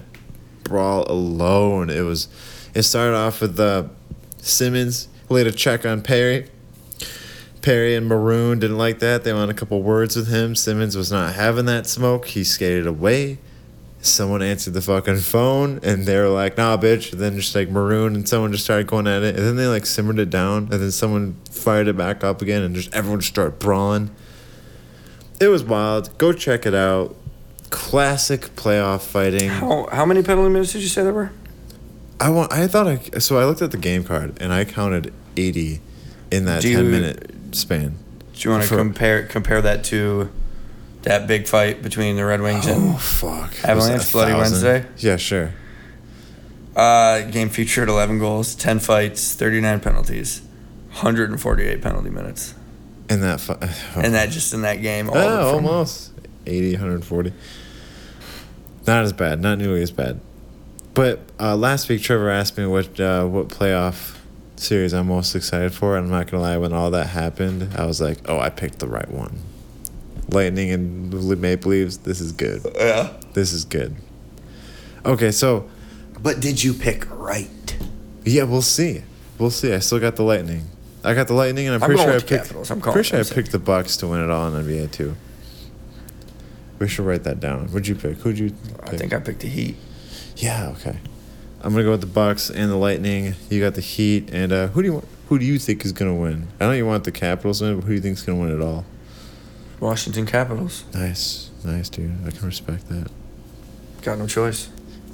S2: brawl alone. It was. It started off with uh, Simmonds laid a check on Perry. Perry and Maroon didn't like that. They wanted a couple words with him. Simmonds was not having that smoke. He skated away. Someone answered the fucking phone and they were like, nah, bitch. And then just like Maroon and someone just started going at it. And then they like simmered it down. And then someone fired it back up again and just everyone just started brawling. It was wild. Go check it out. Classic playoff fighting.
S1: how how many penalty minutes did you say there were?
S2: I want. I thought I. So I looked at the game card and I counted eighty in that
S1: Do
S2: ten
S1: you-
S2: minute span.
S1: Do you want to compare compare that to that big fight between the Red Wings and
S2: Oh fuck!
S1: Avalanche,
S2: Was it a
S1: Bloody? Wednesday?
S2: Yeah, sure.
S1: Uh, game featured 11 goals, 10 fights, 39 penalties, 148 penalty minutes,
S2: In that. Fu-
S1: and that just in that game. All
S2: oh,
S1: from-
S2: almost 80, 140. Not as bad. Not nearly as bad. But uh, last week, Trevor asked me what uh, what playoff series I'm most excited for. And I'm not gonna lie, when all that happened, I was like, oh, I picked the right one. Lightning and Maple Leafs. This is good.
S1: Yeah.
S2: This is good. Okay, so
S1: But did you pick right?
S2: Yeah, we'll see. We'll see. I still got the Lightning. I got the Lightning, and I'm
S1: I'm
S2: pretty sure I picked.
S1: Capitals. I'm calling
S2: pretty sure I picked the Bucks to win it all in NBA too. We should write that down. What'd you pick? Who'd you?
S1: I think I picked the Heat.
S2: Yeah. Okay. I'm gonna go with the Bucks and the Lightning. You got the Heat, and uh, who do you want? Who do you think is gonna win? I know you want the Capitals to win, but who do you think is gonna win it all?
S1: Washington Capitals.
S2: Nice, nice, dude. I can respect that.
S1: Got no choice.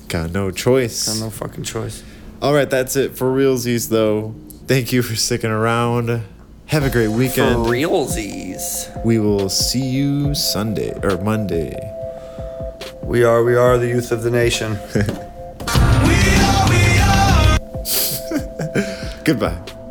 S2: Got no choice.
S1: Got no fucking choice.
S2: All right, that's it for realsies, though. Thank you for sticking around. Have a great weekend.
S1: For realsies.
S2: We will see you Sunday or Monday.
S1: We are, we are the youth of the nation.
S2: Goodbye.